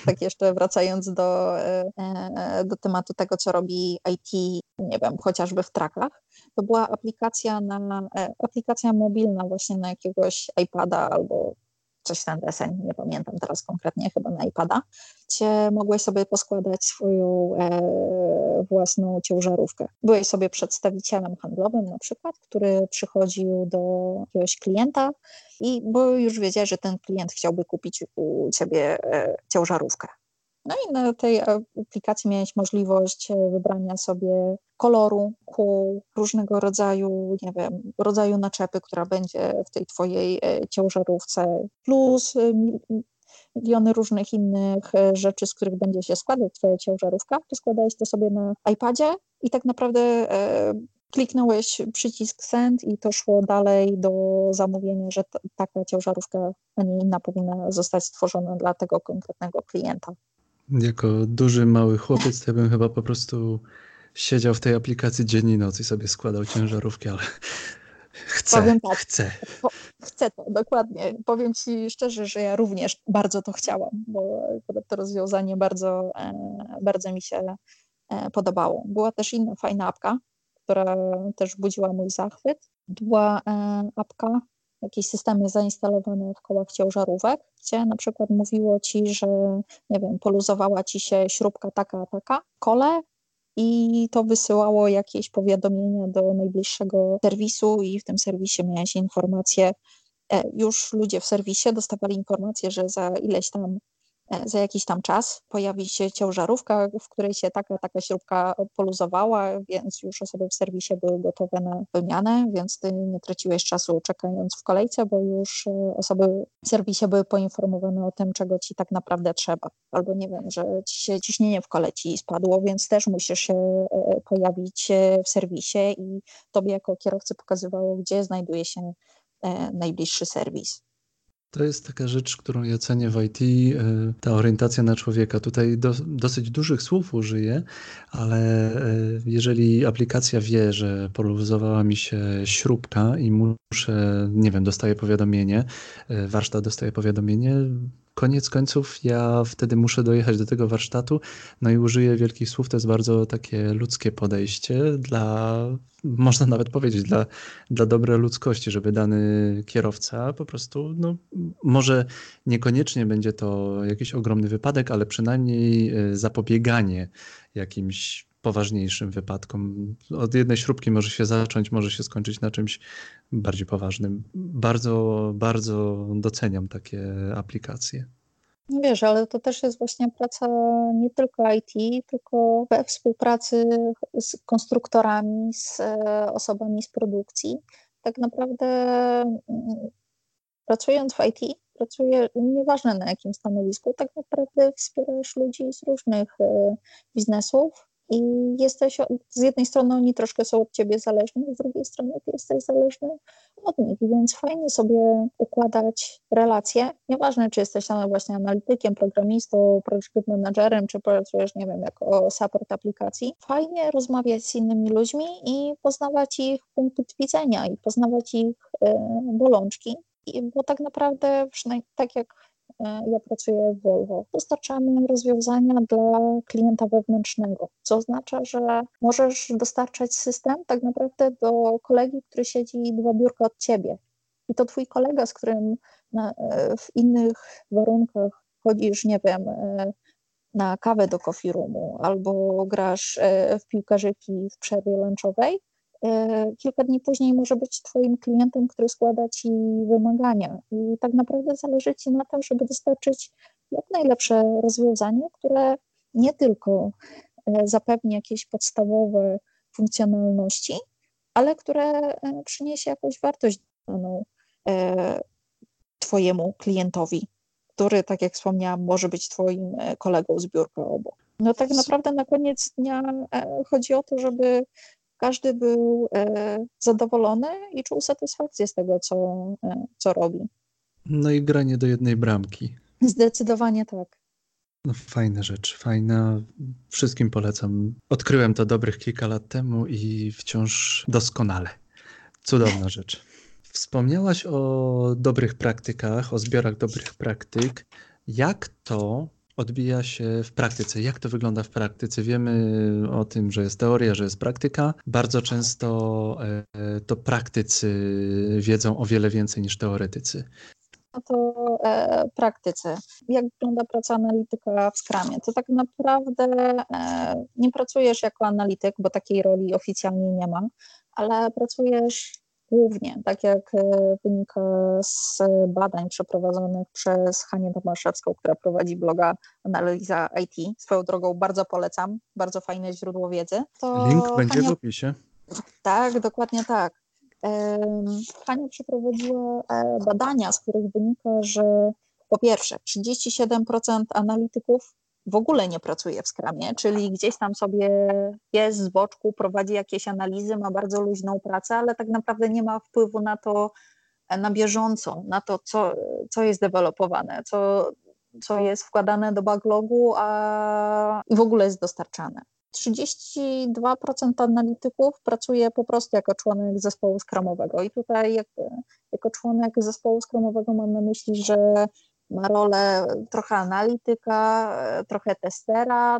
tak jeszcze wracając do, e, e, do tematu tego, co robi IT, nie wiem, chociażby w trakach, to była aplikacja na e, aplikacja mobilna właśnie na jakiegoś iPada albo coś ten deseń, nie pamiętam teraz konkretnie, chyba na iPada, gdzie mogłeś sobie poskładać swoją e, własną ciężarówkę. Byłeś sobie przedstawicielem handlowym na przykład, który przychodził do jakiegoś klienta i bo już wiedziałeś, że ten klient chciałby kupić u ciebie e, ciężarówkę. No i na tej aplikacji miałeś możliwość e, wybrania sobie koloru, kół, różnego rodzaju, nie wiem, rodzaju naczepy, która będzie w tej twojej e, ciężarówce, plus e, miliony różnych innych rzeczy, z których będzie się składać twoja ciężarówka. To składałeś to sobie na iPadzie i tak naprawdę kliknąłeś przycisk send i to szło dalej do zamówienia, że taka ciężarówka, a nie inna powinna zostać stworzona dla tego konkretnego klienta. Jako duży, mały chłopiec, to ja bym chyba po prostu siedział w tej aplikacji dzień i noc i sobie składał ciężarówki, ale chcę, Powiem tak, chcę. Chcę to, dokładnie. Powiem Ci szczerze, że ja również bardzo to chciałam, bo to rozwiązanie bardzo, e, bardzo mi się e, podobało. Była też inna fajna apka, która też budziła mój zachwyt. Była e, apka jakieś systemy zainstalowane w kołach ciężarówek, gdzie na przykład mówiło ci, że nie wiem, poluzowała ci się śrubka taka, taka, kole i to wysyłało jakieś powiadomienia do najbliższego serwisu i w tym serwisie miałeś informację, e, już ludzie w serwisie dostawali informację, że za ileś tam za jakiś tam czas pojawi się ciężarówka, w której się taka, taka śrubka poluzowała, więc już osoby w serwisie były gotowe na wymianę, więc ty nie traciłeś czasu czekając w kolejce, bo już e, osoby w serwisie były poinformowane o tym, czego ci tak naprawdę trzeba. Albo nie wiem, że ci się ciśnienie w kole ci spadło, więc też musisz się e, pojawić w serwisie i tobie jako kierowcy pokazywało, gdzie znajduje się najbliższy serwis. To jest taka rzecz, którą ja cenię w IT, e, ta orientacja na człowieka. Tutaj do, dosyć dużych słów użyję, ale e, jeżeli aplikacja wie, że poluzowała mi się śrubka i muszę, nie wiem, dostaję powiadomienie, e, warsztat dostaje powiadomienie, koniec końców ja wtedy muszę dojechać do tego warsztatu, no i użyję wielkich słów, to jest bardzo takie ludzkie podejście dla, można nawet powiedzieć, dla, dla dobrej ludzkości, żeby dany kierowca po prostu, no może niekoniecznie będzie to jakiś ogromny wypadek, ale przynajmniej e, zapobieganie jakimś poważniejszym wypadkom. Od jednej śrubki może się zacząć, może się skończyć na czymś bardziej poważnym. Bardzo, bardzo doceniam takie aplikacje. No wiesz, ale to też jest właśnie praca nie tylko IT, tylko we współpracy z konstruktorami, z e, osobami z produkcji. Tak naprawdę mm, pracując w IT, pracuje, nieważne na jakim stanowisku, tak naprawdę wspierasz ludzi z różnych e, biznesów, i jesteś, z jednej strony oni troszkę są od ciebie zależni, z drugiej strony ty jesteś zależny od nich, więc fajnie sobie układać relacje. Nieważne, czy jesteś tam właśnie analitykiem, programistą, project managerem, czy pracujesz, nie wiem, jako support aplikacji. Fajnie rozmawiać z innymi ludźmi i poznawać ich punkty widzenia i poznawać ich y, bolączki. Bo tak naprawdę, tak jak E, ja pracuję w Volvo. Dostarczamy rozwiązania dla klienta wewnętrznego, co oznacza, że możesz dostarczać system tak naprawdę do kolegi, który siedzi dwa biurka od ciebie. I to twój kolega, z którym na, e, w innych warunkach chodzisz, nie wiem, e, na kawę do coffee roomu albo grasz w piłkarzyki w przerwie lunchowej, E, kilka dni później może być Twoim klientem, który składa Ci wymagania. I tak naprawdę zależy Ci na tym, żeby dostarczyć jak najlepsze rozwiązanie, które nie tylko e, zapewni jakieś podstawowe funkcjonalności, ale które e, przyniesie jakąś wartość daną Twojemu klientowi, który, tak jak wspomniałam, może być Twoim kolegą z biurka obok. No tak naprawdę na koniec dnia chodzi o to, żeby każdy był zadowolony i czuł satysfakcję z tego, co, co robi. No i granie do jednej bramki. Zdecydowanie tak. No, fajna rzecz, fajna. Wszystkim polecam. Odkryłem to dobrych kilka lat temu i wciąż doskonale. Cudowna rzecz. Wspomniałaś o dobrych praktykach, o zbiorach dobrych praktyk. Jak to odbija się w praktyce? Jak to wygląda w praktyce? Wiemy o tym, że jest teoria, że jest praktyka. Bardzo często e, to praktycy wiedzą o wiele więcej niż teoretycy no to e, praktyce. Jak wygląda praca analityka w Scrumie? To tak naprawdę e, nie pracujesz jako analityk, bo takiej roli oficjalnie nie ma, ale pracujesz głównie, tak jak e, wynika z badań przeprowadzonych przez Hanię Tomaszewską, która prowadzi bloga Analiza IT. Swoją drogą bardzo polecam, bardzo fajne źródło wiedzy. To Link będzie Hania... w opisie. Tak, dokładnie tak. Hania przeprowadziła e, badania, z których wynika, że po pierwsze 37% analityków w ogóle nie pracuje w skramie, czyli gdzieś tam sobie jest z boczku, prowadzi jakieś analizy, ma bardzo luźną pracę, ale tak naprawdę nie ma wpływu na to na bieżąco, na to, co, co jest dewelopowane, co, co jest wkładane do backlogu, a w ogóle jest dostarczane. 32% analityków pracuje po prostu jako członek zespołu skramowego. I tutaj jako, jako członek zespołu skramowego mam na myśli, że ma rolę trochę analityka, trochę testera,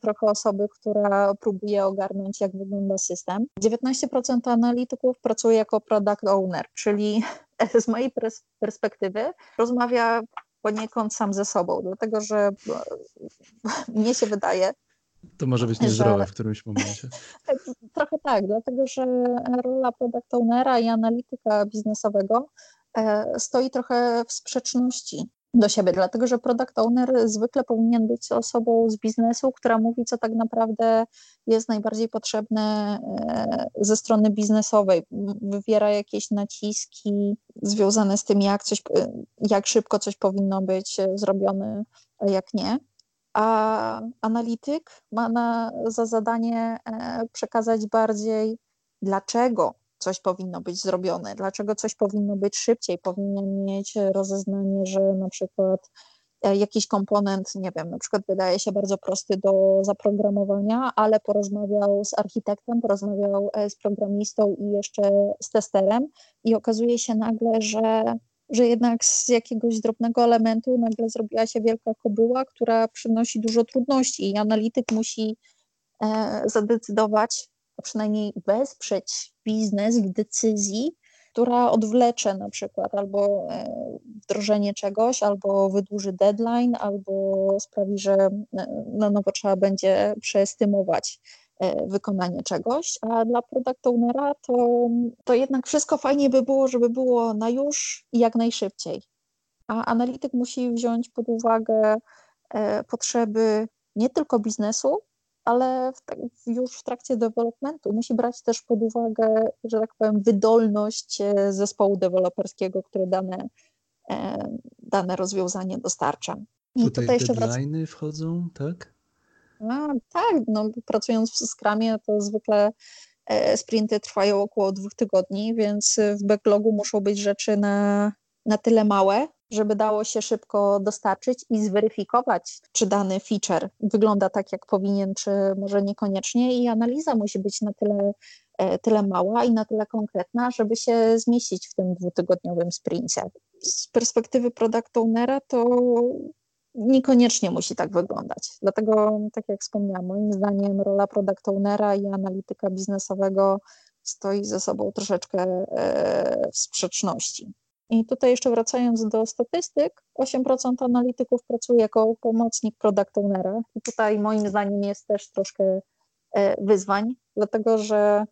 trochę osoby, która próbuje ogarnąć, jak wygląda system. 19% analityków pracuje jako product owner, czyli z mojej perspektywy rozmawia poniekąd sam ze sobą, dlatego że mnie się wydaje, to może być niezdrowe w którymś momencie. Trochę tak, dlatego że rola product ownera i analityka biznesowego e, stoi trochę w sprzeczności do siebie, dlatego że product owner zwykle powinien być osobą z biznesu, która mówi, co tak naprawdę jest najbardziej potrzebne e, ze strony biznesowej, wywiera jakieś naciski związane z tym, jak, coś, jak szybko coś powinno być zrobione, a jak nie. A analityk ma na, za zadanie e, przekazać bardziej, dlaczego coś powinno być zrobione, dlaczego coś powinno być szybciej, powinien mieć rozeznanie, że na przykład e, jakiś komponent, nie wiem, na przykład wydaje się bardzo prosty do zaprogramowania, ale porozmawiał z architektem, porozmawiał e, z programistą i jeszcze z testerem i okazuje się nagle, że że jednak z jakiegoś drobnego elementu nagle zrobiła się wielka kobyła, która przynosi dużo trudności i analityk musi e, zadecydować, a przynajmniej wesprzeć biznes w decyzji, która odwlecze na przykład albo e, wdrożenie czegoś, albo wydłuży deadline, albo sprawi, że e, na nowo trzeba będzie przeestymować E, wykonanie czegoś, a dla product ownera to, to jednak wszystko fajnie by było, żeby było na już i jak najszybciej. A analityk musi wziąć pod uwagę potrzeby nie tylko biznesu, ale w, już w trakcie developmentu musi brać też pod uwagę, że tak powiem, wydolność e, zespołu deweloperskiego, który dane, dane rozwiązanie dostarcza. I tutaj, tutaj jeszcze deadline'y wchodzą, tak? A, tak, no, pracując w Scrumie to zwykle e, sprinty trwają około dwóch tygodni, więc w backlogu muszą być rzeczy na, na tyle małe, żeby dało się szybko dostarczyć i zweryfikować, czy dany feature wygląda tak, jak powinien, czy może niekoniecznie. I analiza musi być na tyle, e, tyle mała i na tyle konkretna, żeby się zmieścić w tym dwutygodniowym sprincie. Z perspektywy product ownera to niekoniecznie musi tak wyglądać. Dlatego, tak jak wspomniałam, moim zdaniem rola product ownera i analityka biznesowego stoi ze sobą troszeczkę e, w sprzeczności. I tutaj jeszcze wracając do statystyk, 8% analityków pracuje jako pomocnik product ownera i tutaj moim zdaniem jest też troszkę e, wyzwań, dlatego że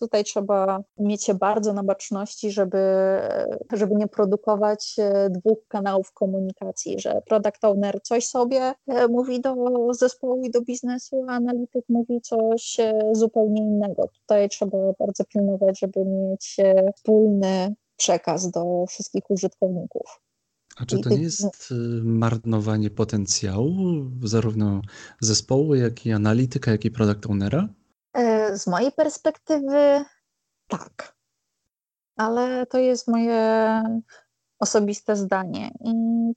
Tutaj trzeba mieć się bardzo na baczności, żeby, żeby nie produkować e, dwóch kanałów komunikacji, że product owner coś sobie e, mówi do zespołu i do biznesu, a analityk mówi coś zupełnie innego. Tutaj trzeba bardzo pilnować, żeby mieć wspólny przekaz do wszystkich użytkowników. A czy to nie jest marnowanie potencjału zarówno zespołu, jak i analityka, jak i product ownera? Z mojej perspektywy tak, ale to jest moje osobiste zdanie. I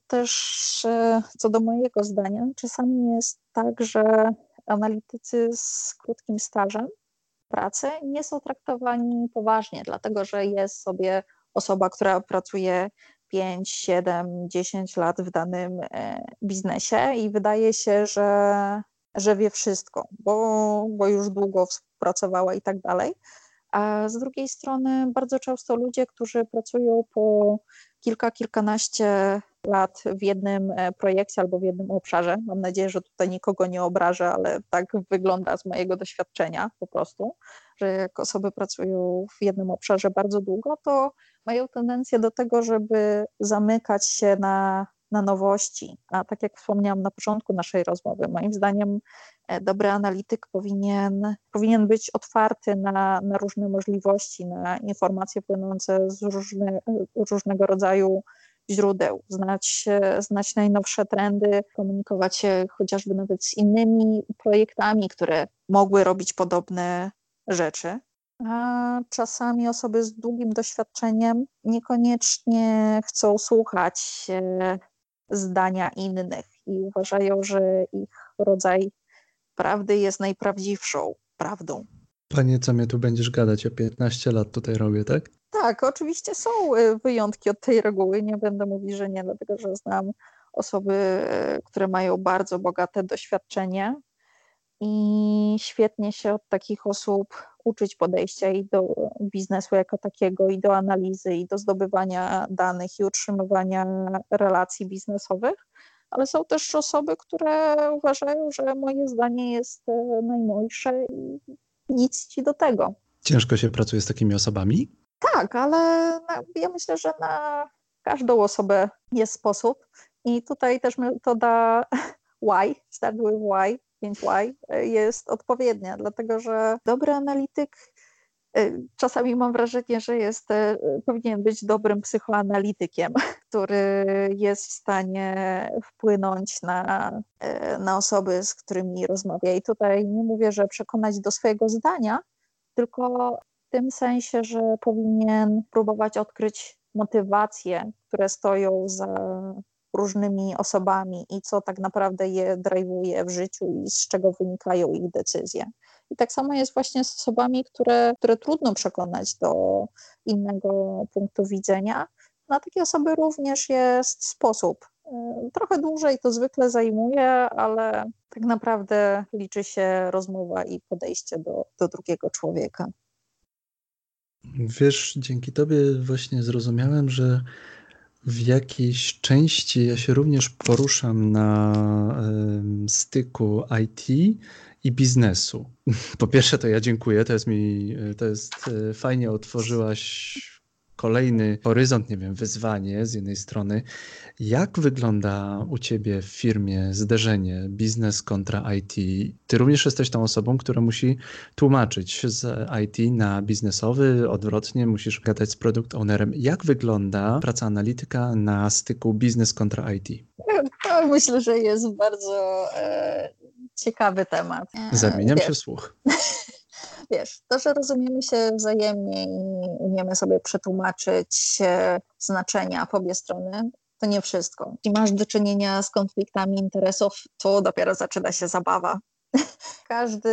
też e, co do mojego zdania, czasami jest tak, że analitycy z krótkim stażem pracy nie są traktowani poważnie, dlatego że jest sobie osoba, która pracuje 5, 7, 10 lat w danym e, biznesie i wydaje się, że że wie wszystko, bo, bo już długo współpracowała i tak dalej. A z drugiej strony bardzo często ludzie, którzy pracują po kilka, kilkanaście lat w jednym e, projekcie albo w jednym obszarze. Mam nadzieję, że tutaj nikogo nie obrażę, ale tak wygląda z mojego doświadczenia po prostu, że jak osoby pracują w jednym obszarze bardzo długo, to mają tendencję do tego, żeby zamykać się na na nowości. A tak jak wspomniałam na początku naszej rozmowy, moim zdaniem e, dobry analityk powinien, powinien być otwarty na, na różne możliwości, na informacje płynące z różne, różnego rodzaju źródeł, znać, znać najnowsze trendy, komunikować się chociażby nawet z innymi projektami, które mogły robić podobne rzeczy. A czasami osoby z długim doświadczeniem niekoniecznie chcą słuchać zdania innych i uważają, że ich rodzaj prawdy jest najprawdziwszą prawdą. Panie, co mnie tu będziesz gadać? O 15 lat tutaj robię, tak? Tak, oczywiście są y, wyjątki od tej reguły. Nie będę mówić, że nie, dlatego że znam osoby, y, które mają bardzo bogate doświadczenie i świetnie się od takich osób uczyć podejścia i do biznesu jako takiego, i do analizy, i do zdobywania danych, i utrzymywania relacji biznesowych. Ale są też osoby, które uważają, że moje zdanie jest e, najmojsze i nic ci do tego. Ciężko się pracuje z takimi osobami? Tak, ale ja myślę, że na każdą osobę jest sposób. I tutaj też metoda why, start with why, 5Y e, jest odpowiednia, dlatego że dobry analityk e, czasami mam wrażenie, że jest, e, powinien być dobrym psychoanalitykiem, który jest w stanie wpłynąć na, na osoby, z którymi rozmawia. I tutaj nie mówię, że przekonać do swojego zdania, tylko w tym sensie, że powinien próbować odkryć motywacje, które stoją za różnymi osobami i co tak naprawdę je drive'uje w życiu i z czego wynikają ich decyzje. I tak samo jest właśnie z osobami, które, które trudno przekonać do innego punktu widzenia. Na takie osoby również jest sposób. Y, trochę dłużej to zwykle zajmuje, ale tak naprawdę liczy się rozmowa i podejście do, do drugiego człowieka. Wiesz, dzięki Tobie właśnie zrozumiałem, że w jakiejś części ja się również poruszam na styku IT i biznesu. Po pierwsze, to ja dziękuję, to jest mi, to jest e, fajnie otworzyłaś kolejny horyzont, nie wiem, wyzwanie z jednej strony. Jak wygląda u Ciebie w firmie zderzenie biznes kontra IT? Ty również jesteś tą osobą, która musi tłumaczyć z IT na biznesowy, odwrotnie, musisz gadać z produkt ownerem. Jak wygląda praca analityka na styku biznes kontra IT? Myślę, że jest bardzo e, ciekawy temat. Zamieniam Wiesz. się w słuch. wiesz, to, że rozumiemy się wzajemnie i umiemy sobie przetłumaczyć znaczenia w obie strony, to nie wszystko. Jeśli masz do czynienia z konfliktami interesów, to dopiero zaczyna się zabawa. Każdy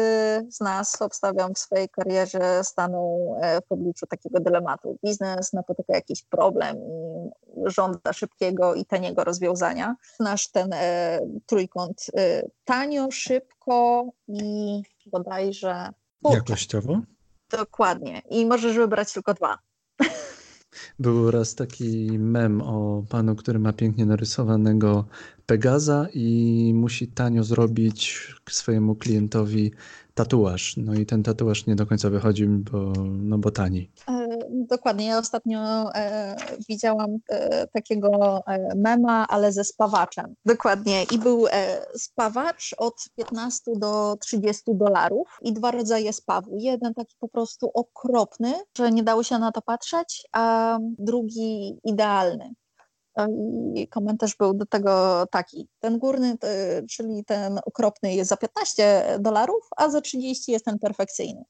z nas, obstawiam w swojej karierze, stanął e, w obliczu takiego dylematu. Biznes napotyka jakiś problem i żąda szybkiego i taniego rozwiązania. Nasz ten e, trójkąt e, tanio, szybko i bodajże Jakościowo? Dokładnie. I możesz wybrać tylko dwa. Był raz taki mem o panu, który ma pięknie narysowanego Pegaza i musi tanio zrobić swojemu klientowi tatuaż. No i ten tatuaż nie do końca wychodzi, bo, no bo tani. Dokładnie. Ja ostatnio e, widziałam e, takiego e, mema, ale ze spawaczem. Dokładnie. I był e, spawacz od 15 do 30 dolarów i dwa rodzaje spawu. Jeden taki po prostu okropny, że nie dało się na to patrzeć, a drugi idealny. I komentarz był do tego taki. Ten górny, czyli ten okropny jest za 15 dolarów, a za 30 jest ten perfekcyjny.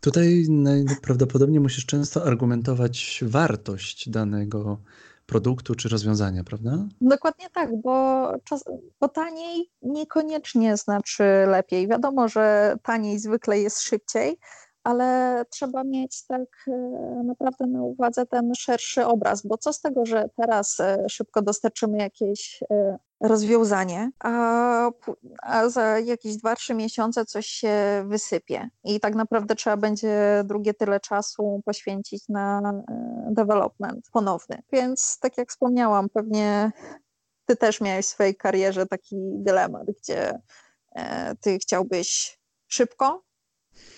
Tutaj najprawdopodobniej musisz często argumentować wartość danego produktu czy rozwiązania, prawda? Dokładnie tak, bo, czas, bo taniej niekoniecznie znaczy lepiej. Wiadomo, że taniej zwykle jest szybciej, ale trzeba mieć tak e, naprawdę na uwadze ten szerszy obraz, bo co z tego, że teraz e, szybko dostarczymy jakieś e, rozwiązanie, a, a za jakieś 2-3 miesiące coś się wysypie i tak naprawdę trzeba będzie drugie tyle czasu poświęcić na development ponowny. Więc tak jak wspomniałam, pewnie ty też miałeś w swojej karierze taki dylemat, gdzie ty chciałbyś szybko,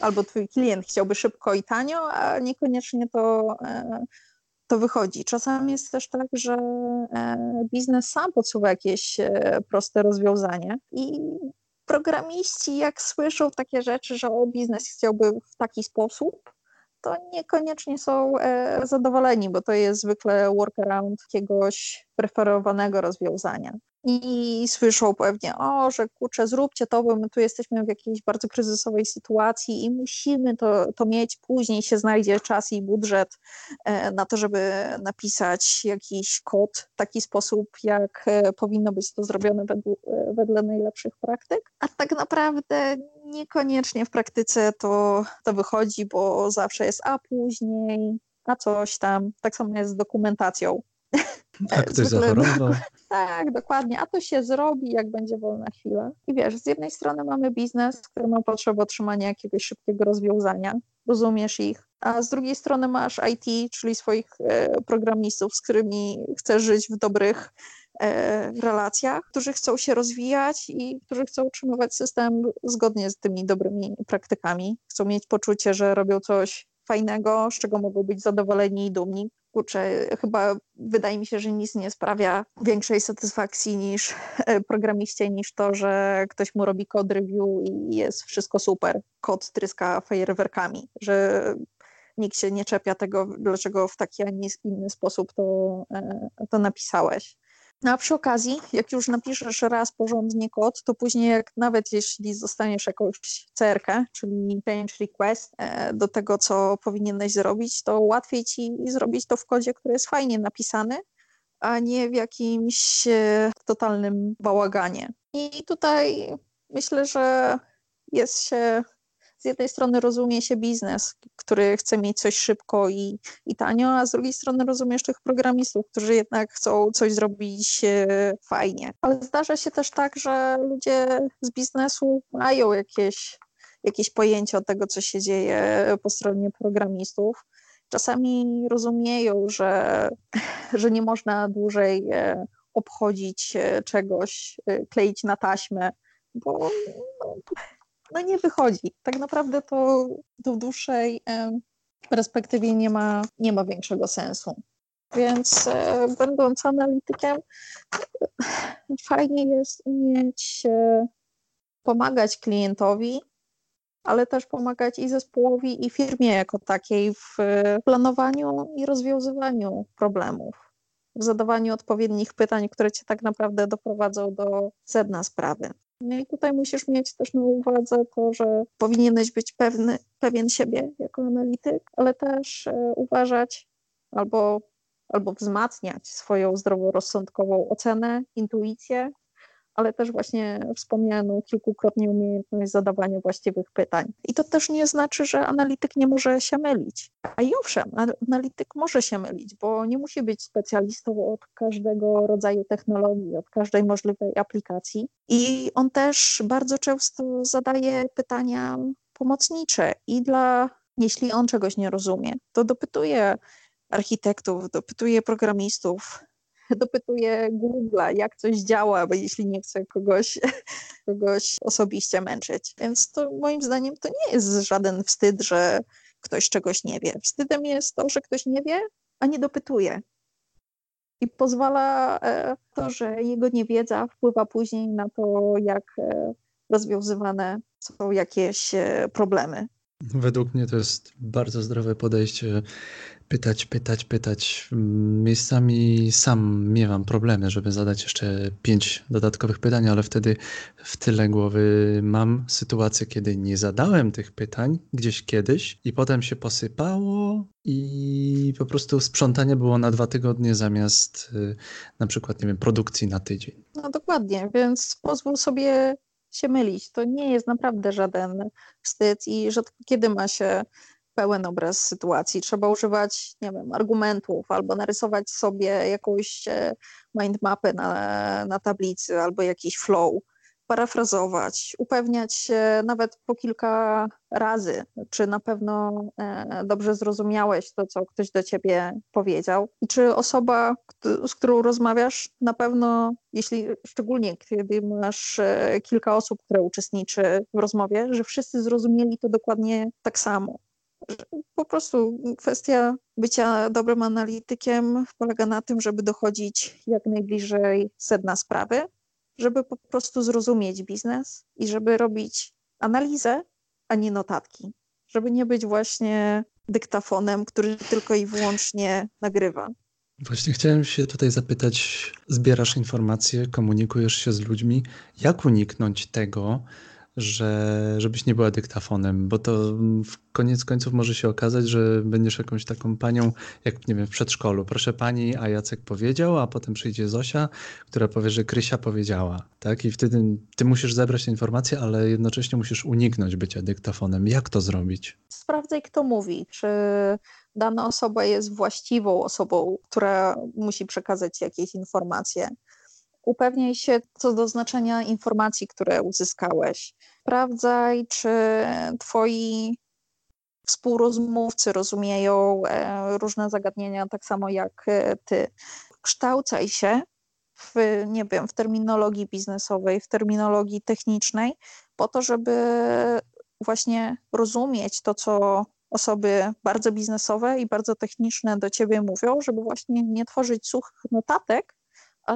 albo twój klient chciałby szybko i tanio, a niekoniecznie to, e, to wychodzi. Czasami jest też tak, że e, biznes sam podsuwa jakieś e, proste rozwiązanie i programiści jak słyszą takie rzeczy, że o biznes chciałby w taki sposób, to niekoniecznie są zadowoleni, bo to jest zwykle workaround jakiegoś preferowanego rozwiązania i słyszą pewnie, o, że kurczę, zróbcie to, bo my tu jesteśmy w jakiejś bardzo kryzysowej sytuacji i musimy to, to mieć, później się znajdzie czas i budżet e, na to, żeby napisać jakiś kod w taki sposób, jak e, powinno być to zrobione wedle, wedle najlepszych praktyk, a tak naprawdę niekoniecznie w praktyce to, to wychodzi, bo zawsze jest a później, a coś tam, tak samo jest z dokumentacją. A ktoś zachorował. Tak, dokładnie. A to się zrobi, jak będzie wolna chwila. I wiesz, z jednej strony mamy biznes, który ma potrzebę otrzymania jakiegoś szybkiego rozwiązania, rozumiesz ich, a z drugiej strony masz IT, czyli swoich e, programistów, z którymi chcesz żyć w dobrych e, relacjach, którzy chcą się rozwijać i którzy chcą utrzymywać system zgodnie z tymi dobrymi praktykami. Chcą mieć poczucie, że robią coś fajnego, z czego mogą być zadowoleni i dumni kurczę, chyba wydaje mi się, że nic nie sprawia większej satysfakcji niż e, programiście, niż to, że ktoś mu robi code review i jest wszystko super. Kod tryska fajerwerkami, że nikt się nie czepia tego, dlaczego w taki, a nie inny sposób to, e, to napisałeś. No a przy okazji, jak już napiszesz raz porządnie kod, to później jak nawet jeśli zostaniesz jakąś CRK, czyli change request e, do tego, co powinieneś zrobić, to łatwiej ci zrobić to w kodzie, który jest fajnie napisany, a nie w jakimś e, totalnym bałaganie. I tutaj myślę, że jest się z jednej strony rozumie się biznes, który chce mieć coś szybko i, i tanio, a z drugiej strony rozumiesz tych programistów, którzy jednak chcą coś zrobić e, fajnie. Ale zdarza się też tak, że ludzie z biznesu mają jakieś, jakieś pojęcie o tego, co się dzieje po stronie programistów. Czasami rozumieją, że, że nie można dłużej e, obchodzić e, czegoś, kleić na taśmę, bo no, nie wychodzi. Tak naprawdę to, to w dłuższej perspektywie nie ma, nie ma większego sensu. Więc e, będąc analitykiem, fajnie jest umieć pomagać klientowi, ale też pomagać i zespołowi, i firmie jako takiej w planowaniu i rozwiązywaniu problemów, w zadawaniu odpowiednich pytań, które cię tak naprawdę doprowadzą do sedna sprawy. No i tutaj musisz mieć też na uwadze to, że powinieneś być pewny, pewien siebie jako analityk, ale też e, uważać albo, albo wzmacniać swoją zdroworozsądkową ocenę, intuicję, ale też właśnie wspomnianą kilkukrotnie umiejętność zadawania właściwych pytań. I to też nie znaczy, że analityk nie może się mylić. A i owszem, analityk może się mylić, bo nie musi być specjalistą od każdego rodzaju technologii, od każdej możliwej aplikacji. I on też bardzo często zadaje pytania pomocnicze i dla, jeśli on czegoś nie rozumie, to dopytuje architektów, dopytuje programistów, dopytuje Google'a, jak coś działa, bo jeśli nie chce kogoś, kogoś osobiście męczyć. Więc to moim zdaniem to nie jest żaden wstyd, że ktoś czegoś nie wie. Wstydem jest to, że ktoś nie wie, a nie dopytuje. I pozwala e, to, że jego niewiedza wpływa później na to, jak e, rozwiązywane są jakieś e, problemy. Według mnie to jest bardzo zdrowe podejście. Pytać, pytać, pytać. Miejscami sam miewam problemy, żeby zadać jeszcze pięć dodatkowych pytań, ale wtedy w tyle głowy mam sytuację, kiedy nie zadałem tych pytań gdzieś kiedyś i potem się posypało i po prostu sprzątanie było na dwa tygodnie zamiast y, na przykład, nie wiem, produkcji na tydzień. No dokładnie, więc pozwól sobie się mylić. To nie jest naprawdę żaden wstyd i rzadko kiedy ma się pełen obraz sytuacji. Trzeba używać, nie wiem, argumentów albo narysować sobie jakąś e, mindmapę na, na tablicy albo jakiś flow parafrazować, upewniać się nawet po kilka razy, czy na pewno e, dobrze zrozumiałeś to, co ktoś do ciebie powiedział, i czy osoba, z którą rozmawiasz, na pewno, jeśli szczególnie kiedy masz e, kilka osób, które uczestniczy w rozmowie, że wszyscy zrozumieli to dokładnie tak samo. Po prostu kwestia bycia dobrym analitykiem polega na tym, żeby dochodzić jak najbliżej sedna sprawy, żeby po prostu zrozumieć biznes i żeby robić analizę, a nie notatki. Żeby nie być właśnie dyktafonem, który tylko i wyłącznie nagrywa. Właśnie chciałem się tutaj zapytać, zbierasz informacje, komunikujesz się z ludźmi, jak uniknąć tego, że, żebyś nie była dyktafonem, bo to w koniec końców może się okazać, że będziesz jakąś taką panią, jak nie wiem, w przedszkolu. Proszę pani, a Jacek powiedział, a potem przyjdzie Zosia, która powie, że Krysia powiedziała, tak? I wtedy ty musisz zebrać informacje, ale jednocześnie musisz uniknąć bycia dyktafonem. Jak to zrobić? Sprawdzaj, kto mówi, czy dana osoba jest właściwą osobą, która musi przekazać jakieś informacje Upewniaj się co do znaczenia informacji, które uzyskałeś. Sprawdzaj, czy twoi współrozmówcy rozumieją e, różne zagadnienia tak samo jak e, ty. Kształcaj się w, nie wiem, w terminologii biznesowej, w terminologii technicznej, po to, żeby właśnie rozumieć to, co osoby bardzo biznesowe i bardzo techniczne do ciebie mówią, żeby właśnie nie tworzyć suchych notatek,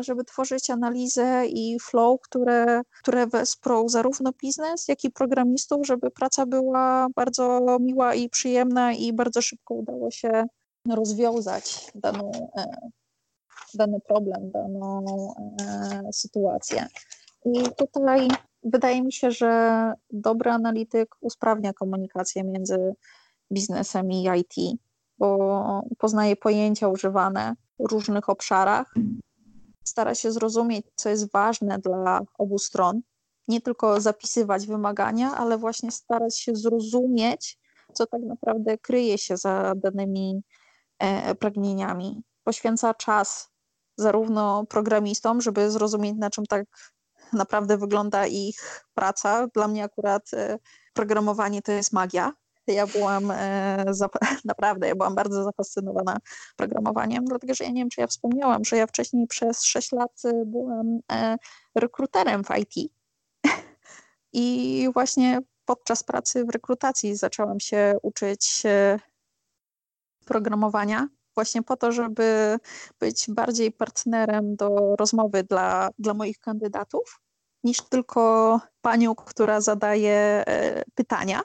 żeby tworzyć analizę i flow, które, które wesprą zarówno biznes, jak i programistów, żeby praca była bardzo miła i przyjemna i bardzo szybko udało się rozwiązać daną, e, dany problem, daną e, sytuację. I tutaj wydaje mi się, że dobry analityk usprawnia komunikację między biznesem i IT, bo poznaje pojęcia używane w różnych obszarach stara się zrozumieć, co jest ważne dla obu stron, nie tylko zapisywać wymagania, ale właśnie starać się zrozumieć, co tak naprawdę kryje się za danymi e, pragnieniami. Poświęca czas zarówno programistom, żeby zrozumieć, na czym tak naprawdę wygląda ich praca. Dla mnie akurat e, programowanie to jest magia, ja byłam e, naprawdę, ja byłam bardzo zafascynowana programowaniem, dlatego że ja nie wiem, czy ja wspomniałam, że ja wcześniej przez 6 lat e, byłam e, rekruterem w IT. I właśnie podczas pracy w rekrutacji zaczęłam się uczyć programowania, właśnie po to, żeby być bardziej partnerem do rozmowy dla, dla moich kandydatów, niż tylko panią, która zadaje pytania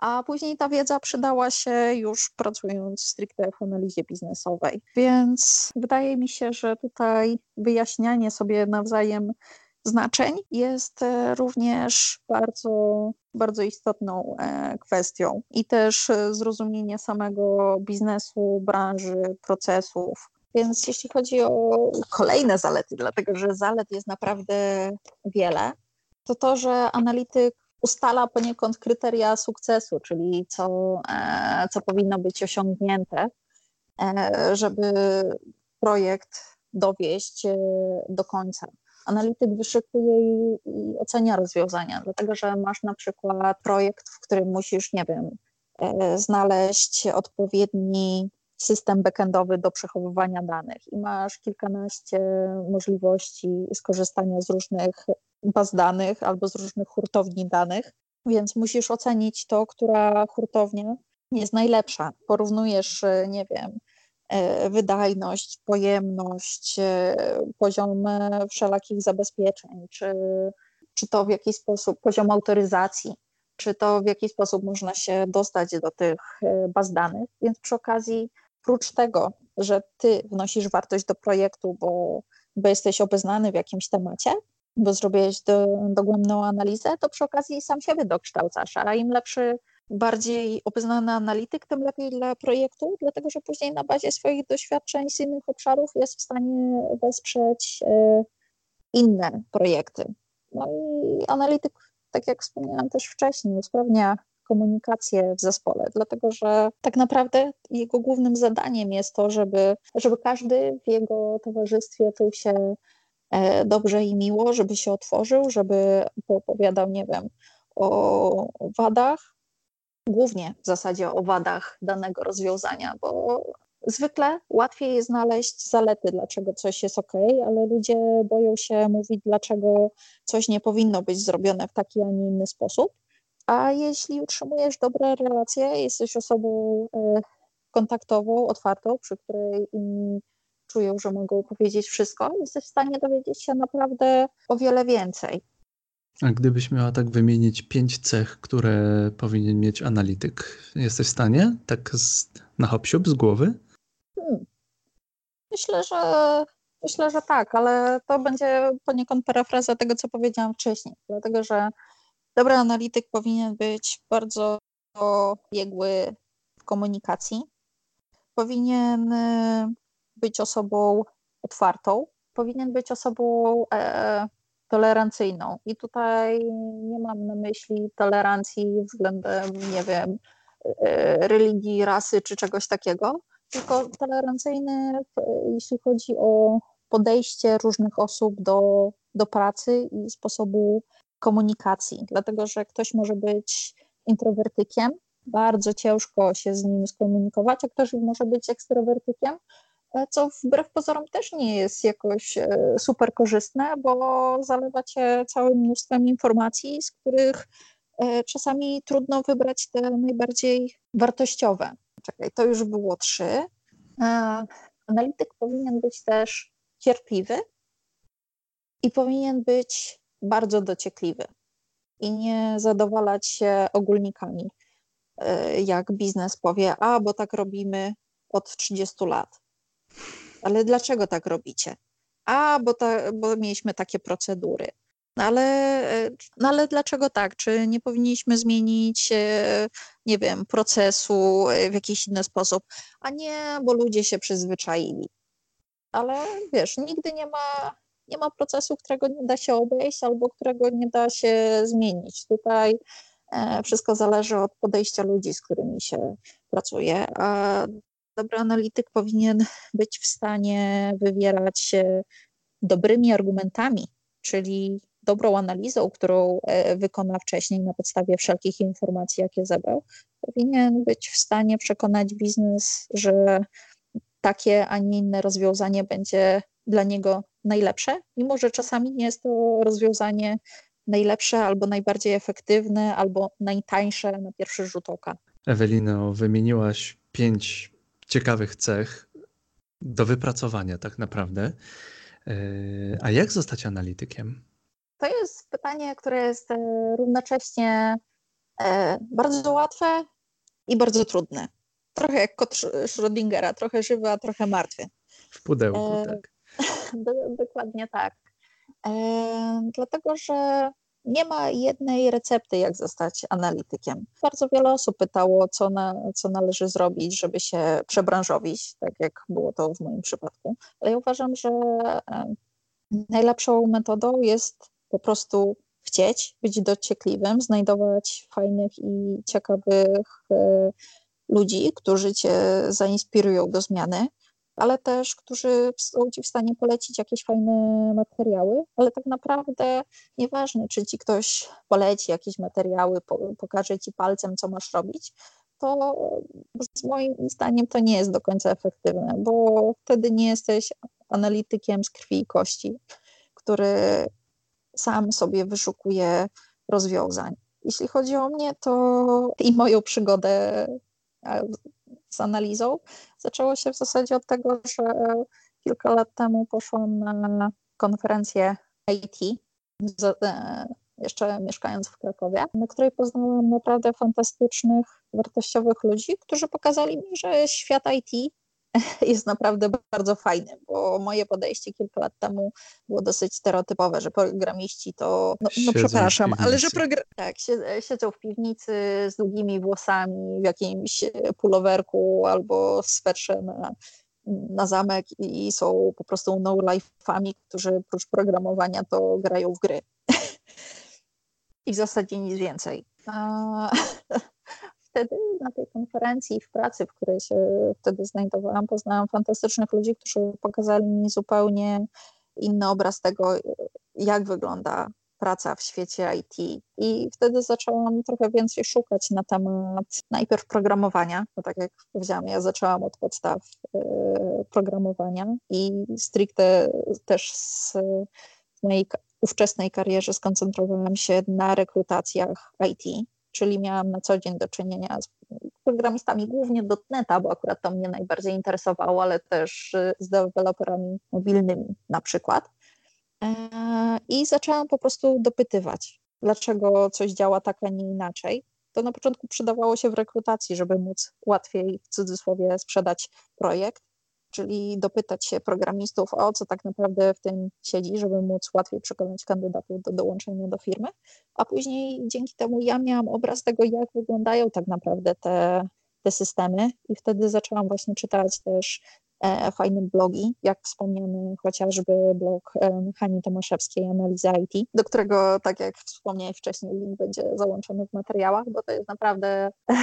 a później ta wiedza przydała się już pracując stricte w analizie biznesowej. Więc wydaje mi się, że tutaj wyjaśnianie sobie nawzajem znaczeń jest e, również bardzo, bardzo istotną e, kwestią i też e, zrozumienie samego biznesu, branży, procesów. Więc jeśli chodzi o kolejne zalety, dlatego że zalet jest naprawdę wiele, to to, że analityk ustala poniekąd kryteria sukcesu, czyli co, e, co powinno być osiągnięte, e, żeby projekt dowieść e, do końca. Analityk wyszykuje i, i ocenia rozwiązania, dlatego że masz na przykład projekt, w którym musisz, nie wiem, znaleźć odpowiedni system backendowy do przechowywania danych i masz kilkanaście możliwości skorzystania z różnych baz danych albo z różnych hurtowni danych, więc musisz ocenić to, która hurtownia jest najlepsza. Porównujesz, nie wiem, e, wydajność, pojemność, e, poziom wszelakich zabezpieczeń, czy, czy to w jakiś sposób poziom autoryzacji, czy to w jakiś sposób można się dostać do tych e, baz danych. Więc przy okazji, prócz tego, że ty wnosisz wartość do projektu, bo, bo jesteś obeznany w jakimś temacie, bo zrobiłeś do, dogłębną analizę, to przy okazji sam siebie dokształcasz, a im lepszy, bardziej obeznany analityk, tym lepiej dla projektu, dlatego że później na bazie swoich doświadczeń z innych obszarów jest w stanie wesprzeć e, inne projekty. No i analityk, tak jak wspomniałam też wcześniej, usprawnia komunikację w zespole, dlatego że tak naprawdę jego głównym zadaniem jest to, żeby, żeby każdy w jego towarzystwie czuł się dobrze i miło, żeby się otworzył, żeby opowiadał, nie wiem, o wadach, głównie w zasadzie o wadach danego rozwiązania, bo zwykle łatwiej jest znaleźć zalety, dlaczego coś jest ok, ale ludzie boją się mówić, dlaczego coś nie powinno być zrobione w taki, a nie inny sposób. A jeśli utrzymujesz dobre relacje, jesteś osobą e, kontaktową, otwartą, przy której inni czują, że mogą powiedzieć wszystko, jesteś w stanie dowiedzieć się naprawdę o wiele więcej. A gdybyś miała tak wymienić pięć cech, które powinien mieć analityk, jesteś w stanie tak z, na hop z głowy? Hmm. Myślę, że myślę, że tak, ale to będzie poniekąd parafraza tego, co powiedziałam wcześniej, dlatego że dobry analityk powinien być bardzo biegły w komunikacji, powinien być osobą otwartą, powinien być osobą e, tolerancyjną. I tutaj nie mam na myśli tolerancji względem, nie wiem, e, religii, rasy czy czegoś takiego, tylko tolerancyjny, jeśli chodzi o podejście różnych osób do, do pracy i sposobu komunikacji. Dlatego, że ktoś może być introwertykiem, bardzo ciężko się z nim skomunikować, a ktoś może być ekstrawertykiem, E, co wbrew pozorom też nie jest jakoś e, super korzystne, bo zalewa cię całym mnóstwem informacji, z których e, czasami trudno wybrać te najbardziej wartościowe. Czekaj, to już było trzy. Analityk powinien być też cierpliwy i powinien być bardzo dociekliwy i nie zadowalać się ogólnikami. Jak biznes powie, a bo tak robimy od 30 lat ale dlaczego tak robicie? A, bo, ta, bo mieliśmy takie procedury. No ale, no ale dlaczego tak? Czy nie powinniśmy zmienić, e, nie wiem, procesu w jakiś inny sposób? A nie, bo ludzie się przyzwyczaili. Ale wiesz, nigdy nie ma, nie ma procesu, którego nie da się obejść albo którego nie da się zmienić. Tutaj e, wszystko zależy od podejścia ludzi, z którymi się pracuje. A dobry analityk powinien być w stanie wywierać się dobrymi argumentami, czyli dobrą analizą, którą e, wykona wcześniej na podstawie wszelkich informacji, jakie zebrał, powinien być w stanie przekonać biznes, że takie, a nie inne rozwiązanie będzie dla niego najlepsze, mimo że czasami nie jest to rozwiązanie najlepsze albo najbardziej efektywne, albo najtańsze na pierwszy rzut oka. Ewelino, wymieniłaś pięć ciekawych cech do wypracowania tak naprawdę. E, a jak zostać analitykiem? To jest pytanie, które jest e, równocześnie e, bardzo łatwe i bardzo trudne. Trochę jak kot Schrödingera, trochę żywy, a trochę martwy. W pudełku, tak. Dokładnie tak. Dlatego, że nie ma jednej recepty, jak zostać analitykiem. Bardzo wiele osób pytało, co, na, co należy zrobić, żeby się przebranżowić, tak jak było to w moim przypadku. Ale ja uważam, że najlepszą metodą jest po prostu chcieć, być dociekliwym, znajdować fajnych i ciekawych e, ludzi, którzy cię zainspirują do zmiany ale też którzy są Ci w stanie polecić jakieś fajne materiały, ale tak naprawdę nieważne, czy Ci ktoś poleci jakieś materiały, pokaże Ci palcem, co masz robić, to z moim zdaniem to nie jest do końca efektywne, bo wtedy nie jesteś analitykiem z krwi i kości, który sam sobie wyszukuje rozwiązań. Jeśli chodzi o mnie, to i moją przygodę z analizą. Zaczęło się w zasadzie od tego, że kilka lat temu poszłam na konferencję IT, e, jeszcze mieszkając w Krakowie, na której poznałam naprawdę fantastycznych, wartościowych ludzi, którzy pokazali mi, że świat IT jest naprawdę bardzo fajny, bo moje podejście kilka lat temu było dosyć stereotypowe, że programiści to, no, no przepraszam, ale że program... tak, siedzą w piwnicy z długimi włosami w jakimś pulowerku albo swetrze na, na zamek i są po prostu no-life'ami, którzy oprócz programowania to grają w gry. I w zasadzie nic więcej. Wtedy na tej konferencji w pracy, w której się wtedy znajdowałam, poznałam fantastycznych ludzi, którzy pokazali mi zupełnie inny obraz tego, jak wygląda praca w świecie IT. I wtedy zaczęłam trochę więcej szukać na temat najpierw programowania, bo tak jak powiedziałam, ja zaczęłam od podstaw y, programowania i stricte też z mojej ówczesnej karierze skoncentrowałam się na rekrutacjach IT czyli miałam na co dzień do czynienia z programistami, głównie .NETA, bo akurat to mnie najbardziej interesowało, ale też y, z deweloperami mobilnymi na przykład. E, I zaczęłam po prostu dopytywać, dlaczego coś działa tak, a nie inaczej. To na początku przydawało się w rekrutacji, żeby móc łatwiej w cudzysłowie sprzedać projekt, czyli dopytać się programistów o co tak naprawdę w tym siedzi, żeby móc łatwiej przekonać kandydatów do dołączenia do firmy, a później dzięki temu ja miałam obraz tego, jak wyglądają tak naprawdę te, te systemy. I wtedy zaczęłam właśnie czytać też e, fajne blogi, jak wspomniany chociażby blog e, Hani Tomaszewskiej Analiza IT, do którego, tak jak wspomniałeś wcześniej, link będzie załączony w materiałach, bo to jest naprawdę e,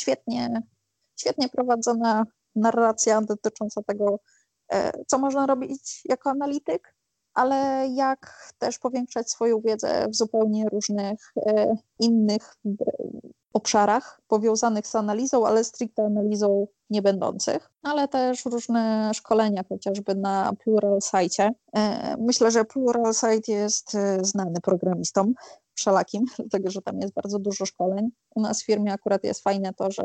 świetnie, świetnie prowadzona narracja dotycząca tego, e, co można robić jako analityk, ale jak też powiększać swoją wiedzę w zupełnie różnych e, innych e, obszarach powiązanych z analizą, ale stricte analizą nie będących, ale też różne szkolenia, chociażby na Plural Site. Myślę, że Plural Site jest znany programistom wszelakim, dlatego że tam jest bardzo dużo szkoleń. U nas w firmie akurat jest fajne to, że,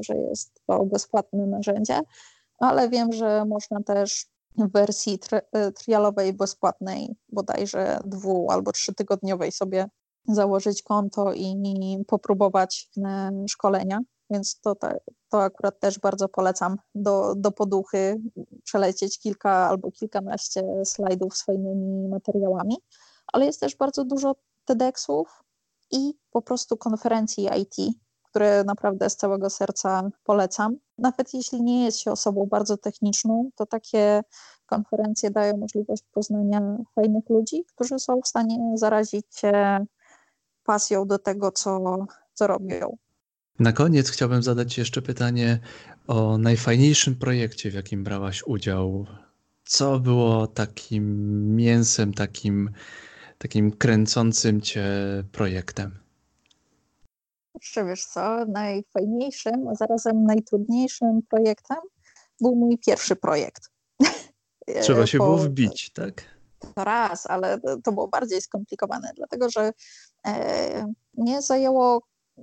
że jest to bezpłatne narzędzie, ale wiem, że można też w wersji tri trialowej bezpłatnej, bodajże dwu albo trzytygodniowej sobie założyć konto i popróbować szkolenia, więc to, to akurat też bardzo polecam do, do poduchy przelecieć kilka albo kilkanaście slajdów swoimi materiałami, ale jest też bardzo dużo TEDxów i po prostu konferencji IT, które naprawdę z całego serca polecam. Nawet jeśli nie jest się osobą bardzo techniczną, to takie konferencje dają możliwość poznania fajnych ludzi, którzy są w stanie zarazić się pasją do tego, co, co robią. Na koniec chciałbym zadać jeszcze pytanie o najfajniejszym projekcie, w jakim brałaś udział. Co było takim mięsem, takim takim kręcącym cię projektem? Jeszcze wiesz co, najfajniejszym, a zarazem najtrudniejszym projektem był mój pierwszy projekt. Trzeba się było wbić, tak? To raz, ale to było bardziej skomplikowane, dlatego że e, mnie zajęło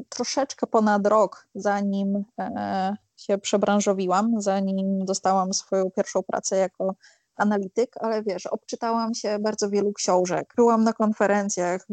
troszeczkę ponad rok, zanim e, się przebranżowiłam, zanim dostałam swoją pierwszą pracę jako analityk, ale wiesz, obczytałam się bardzo wielu książek, byłam na konferencjach,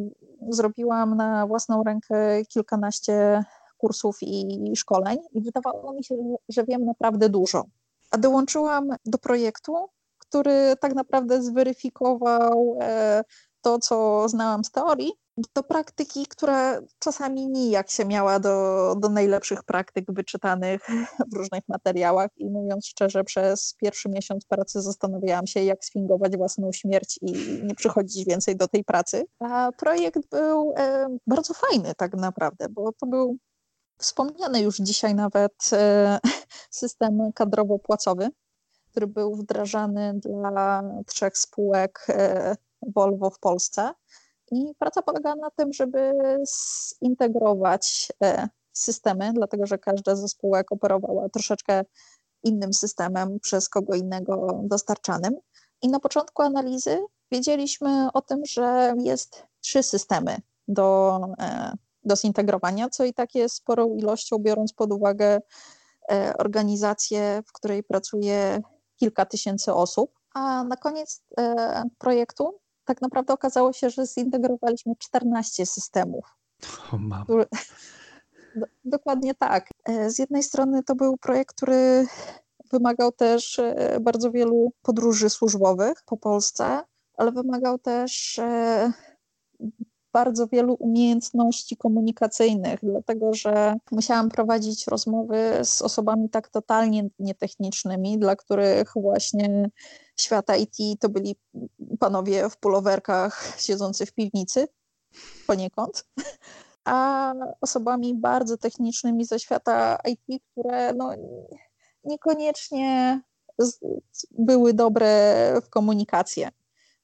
zrobiłam na własną rękę kilkanaście kursów i szkoleń i wydawało mi się, że wiem naprawdę dużo. A dołączyłam do projektu, który tak naprawdę zweryfikował e, to, co znałam z teorii, do praktyki, która czasami nijak się miała do, do najlepszych praktyk wyczytanych w różnych materiałach i mówiąc szczerze, przez pierwszy miesiąc pracy zastanawiałam się, jak sfingować własną śmierć i nie przychodzić więcej do tej pracy. A projekt był e, bardzo fajny tak naprawdę, bo to był wspomniany już dzisiaj nawet e, system kadrowo-płacowy, który był wdrażany dla trzech spółek e, Volvo w Polsce. I praca polega na tym, żeby zintegrować e, systemy, dlatego że każda ze spółek operowała troszeczkę innym systemem przez kogo innego dostarczanym. I na początku analizy wiedzieliśmy o tym, że jest trzy systemy do, e, do zintegrowania, co i tak jest sporą ilością, biorąc pod uwagę e, organizację, w której pracuje kilka tysięcy osób. A na koniec projektu tak naprawdę okazało się, że zintegrowaliśmy 14 systemów. O, mam. Dokładnie tak. Z jednej strony to był projekt, który wymagał też bardzo wielu podróży służbowych po Polsce, ale wymagał też bardzo wielu umiejętności komunikacyjnych, dlatego że musiałam prowadzić rozmowy z osobami tak totalnie nietechnicznymi, dla których właśnie świata IT to byli panowie w pulowerkach siedzący w piwnicy poniekąd, a osobami bardzo technicznymi ze świata IT, które no, niekoniecznie były dobre w komunikację.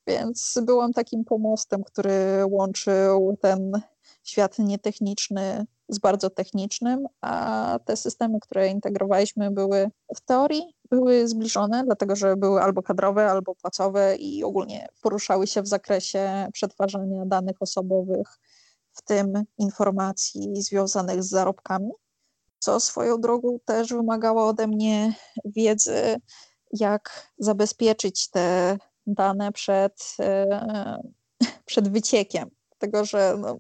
Więc byłam takim pomostem, który łączył ten świat nietechniczny z bardzo technicznym, a te systemy, które integrowaliśmy, były w teorii były zbliżone, dlatego że były albo kadrowe, albo płacowe i ogólnie poruszały się w zakresie przetwarzania danych osobowych, w tym informacji związanych z zarobkami, co swoją drogą też wymagało ode mnie wiedzy, jak zabezpieczyć te dane przed, e, przed wyciekiem. Dlatego, że no,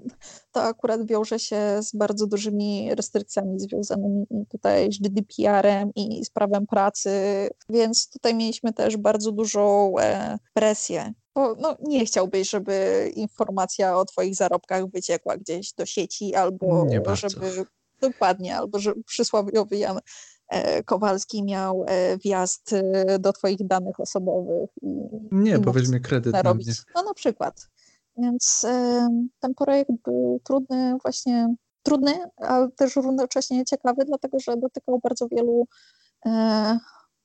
to akurat wiąże się z bardzo dużymi restrykcjami związanymi tutaj z GDPR-em i z prawem pracy, więc tutaj mieliśmy też bardzo dużą e, presję. Bo no, nie chciałbyś, żeby informacja o Twoich zarobkach wyciekła gdzieś do sieci, albo żeby dokładnie, albo że przysłowiowy Jan Kowalski miał e, wjazd e, do Twoich danych osobowych. I, nie, i bo weźmie kredyt narobić. na mnie. No na przykład. Więc ten projekt był trudny właśnie, trudny, ale też równocześnie ciekawy, dlatego że dotykał bardzo wielu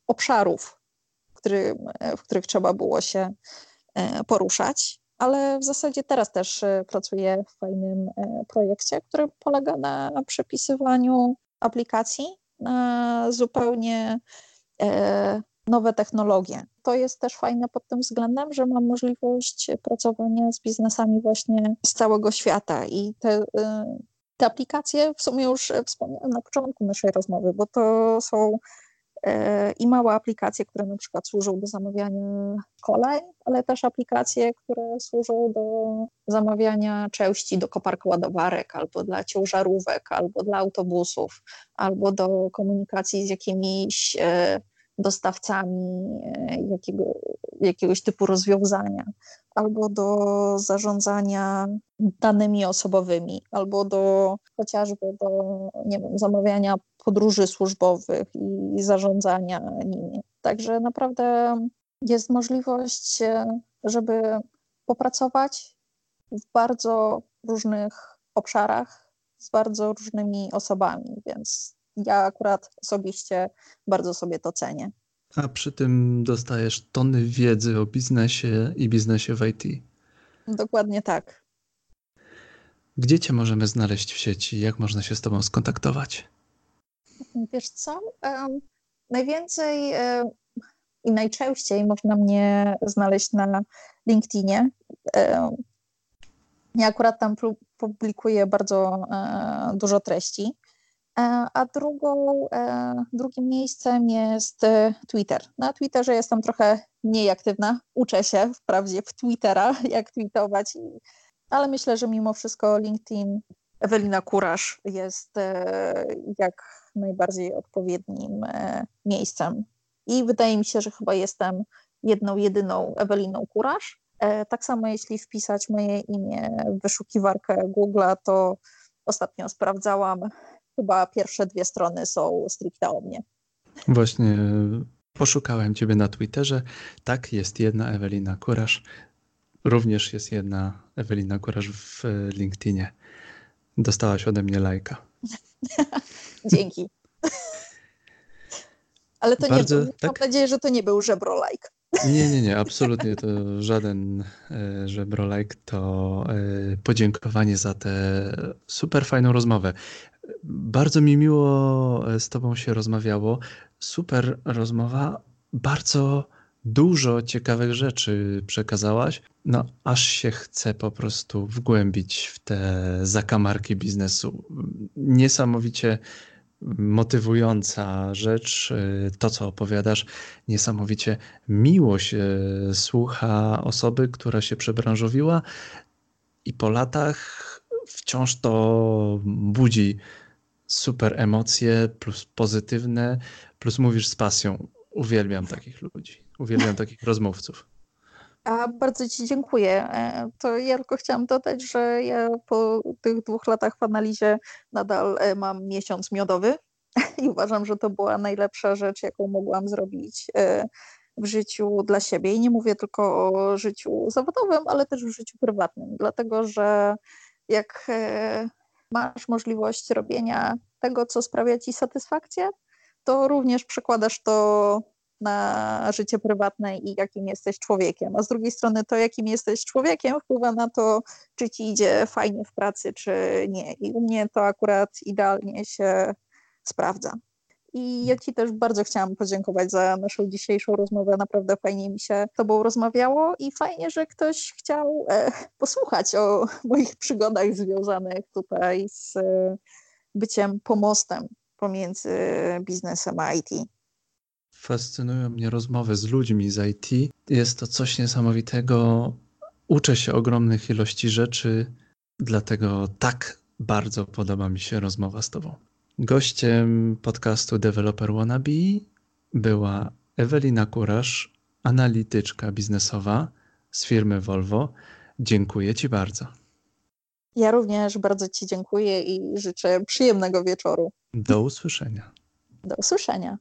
obszarów, w których trzeba było się poruszać. Ale w zasadzie teraz też pracuję w fajnym projekcie, który polega na przepisywaniu aplikacji na zupełnie e, nowe technologie. To jest też fajne pod tym względem, że mam możliwość pracowania z biznesami właśnie z całego świata i te, e, te aplikacje w sumie już wspomniałam na początku naszej rozmowy, bo to są E, i małe aplikacje, które na przykład służą do zamawiania kolej, ale też aplikacje, które służą do zamawiania części do koparka ładowarek, albo dla ciężarówek, albo dla autobusów, albo do komunikacji z jakimiś e, dostawcami e, jakiego, jakiegoś typu rozwiązania, albo do zarządzania danymi osobowymi, albo do chociażby do nie wiem, zamawiania podróży służbowych i zarządzania nimi. Także naprawdę jest możliwość, żeby popracować w bardzo różnych obszarach z bardzo różnymi osobami, więc ja akurat osobiście bardzo sobie to cenię. A przy tym dostajesz tony wiedzy o biznesie i biznesie w IT. Dokładnie tak. Gdzie cię możemy znaleźć w sieci? Jak można się z tobą skontaktować? Wiesz co? Um, najwięcej um, i najczęściej można mnie znaleźć na LinkedInie. Um, ja akurat tam publikuję bardzo e, dużo treści. E, a drugą, e, drugim miejscem jest e, Twitter. Na Twitterze jestem trochę mniej aktywna. Uczę się wprawdzie w Twittera, jak tweetować, ale myślę, że mimo wszystko LinkedIn Ewelina Kurasz jest jak najbardziej odpowiednim miejscem. I wydaje mi się, że chyba jestem jedną, jedyną Eweliną Kurasz. Tak samo jeśli wpisać moje imię w wyszukiwarkę Google'a, to ostatnio sprawdzałam, chyba pierwsze dwie strony są stricte o mnie. Właśnie poszukałem ciebie na Twitterze. Tak, jest jedna Ewelina Kurasz. Również jest jedna Ewelina Kurasz w LinkedInie. Dostałaś ode mnie lajka. Dzięki. Ale to Bardzo, nie był, tak? mam nadzieję, że to nie był żebro like. Nie, nie, nie, absolutnie to żaden e, żebrolajk, to e, podziękowanie za tę super fajną rozmowę. Bardzo mi miło e, z Tobą się rozmawiało. Super rozmowa. Bardzo dużo ciekawych rzeczy przekazałaś. No, aż się chce po prostu wgłębić w te zakamarki biznesu. Niesamowicie motywująca rzecz, y, to co opowiadasz, niesamowicie miło się słucha osoby, która się przebranżowiła i po latach wciąż to budzi super emocje, plus pozytywne, plus mówisz z pasją. Uwielbiam takich ludzi, uwielbiam takich rozmówców. A bardzo Ci dziękuję. E, to ja tylko chciałam dodać, że ja po tych dwóch latach w analizie nadal e, mam miesiąc miodowy i uważam, że to była najlepsza rzecz, jaką mogłam zrobić e, w życiu dla siebie. I nie mówię tylko o życiu zawodowym, ale też w życiu prywatnym, dlatego że jak masz możliwość robienia tego, co sprawia Ci satysfakcję, to również przekładasz to na życie prywatne i jakim jesteś człowiekiem. A z drugiej strony to, jakim jesteś człowiekiem, wpływa na to, czy ci idzie fajnie w pracy, czy nie. I u mnie to akurat idealnie się sprawdza. I ja Ci też bardzo chciałam podziękować za naszą dzisiejszą rozmowę. Naprawdę fajnie mi się Tobą rozmawiało i fajnie, że ktoś chciał e, posłuchać o moich przygodach związanych tutaj z e, byciem pomostem pomiędzy biznesem a IT. Fascynują mnie rozmowy z ludźmi z IT. Jest to coś niesamowitego. Uczę się ogromnych ilości rzeczy, dlatego tak bardzo podoba mi się rozmowa z Tobą. Gościem podcastu Developer Wannabe była Ewelina Kurasz, analityczka biznesowa z firmy Volvo. Dziękuję Ci bardzo. Ja również bardzo Ci dziękuję i życzę przyjemnego wieczoru. Do usłyszenia. Do usłyszenia.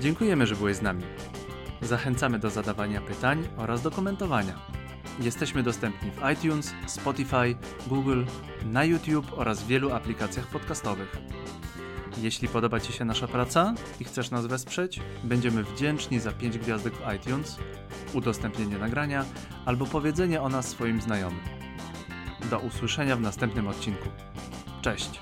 Dziękujemy, że byłeś z nami. Zachęcamy do zadawania pytań oraz do komentowania. Jesteśmy dostępni w iTunes, Spotify, Google, na YouTube oraz w wielu aplikacjach podcastowych. Jeśli podoba Ci się nasza praca i chcesz nas wesprzeć, będziemy wdzięczni za 5 gwiazdek w iTunes, udostępnienie nagrania albo powiedzenie o nas swoim znajomym. Do usłyszenia w następnym odcinku. Cześć!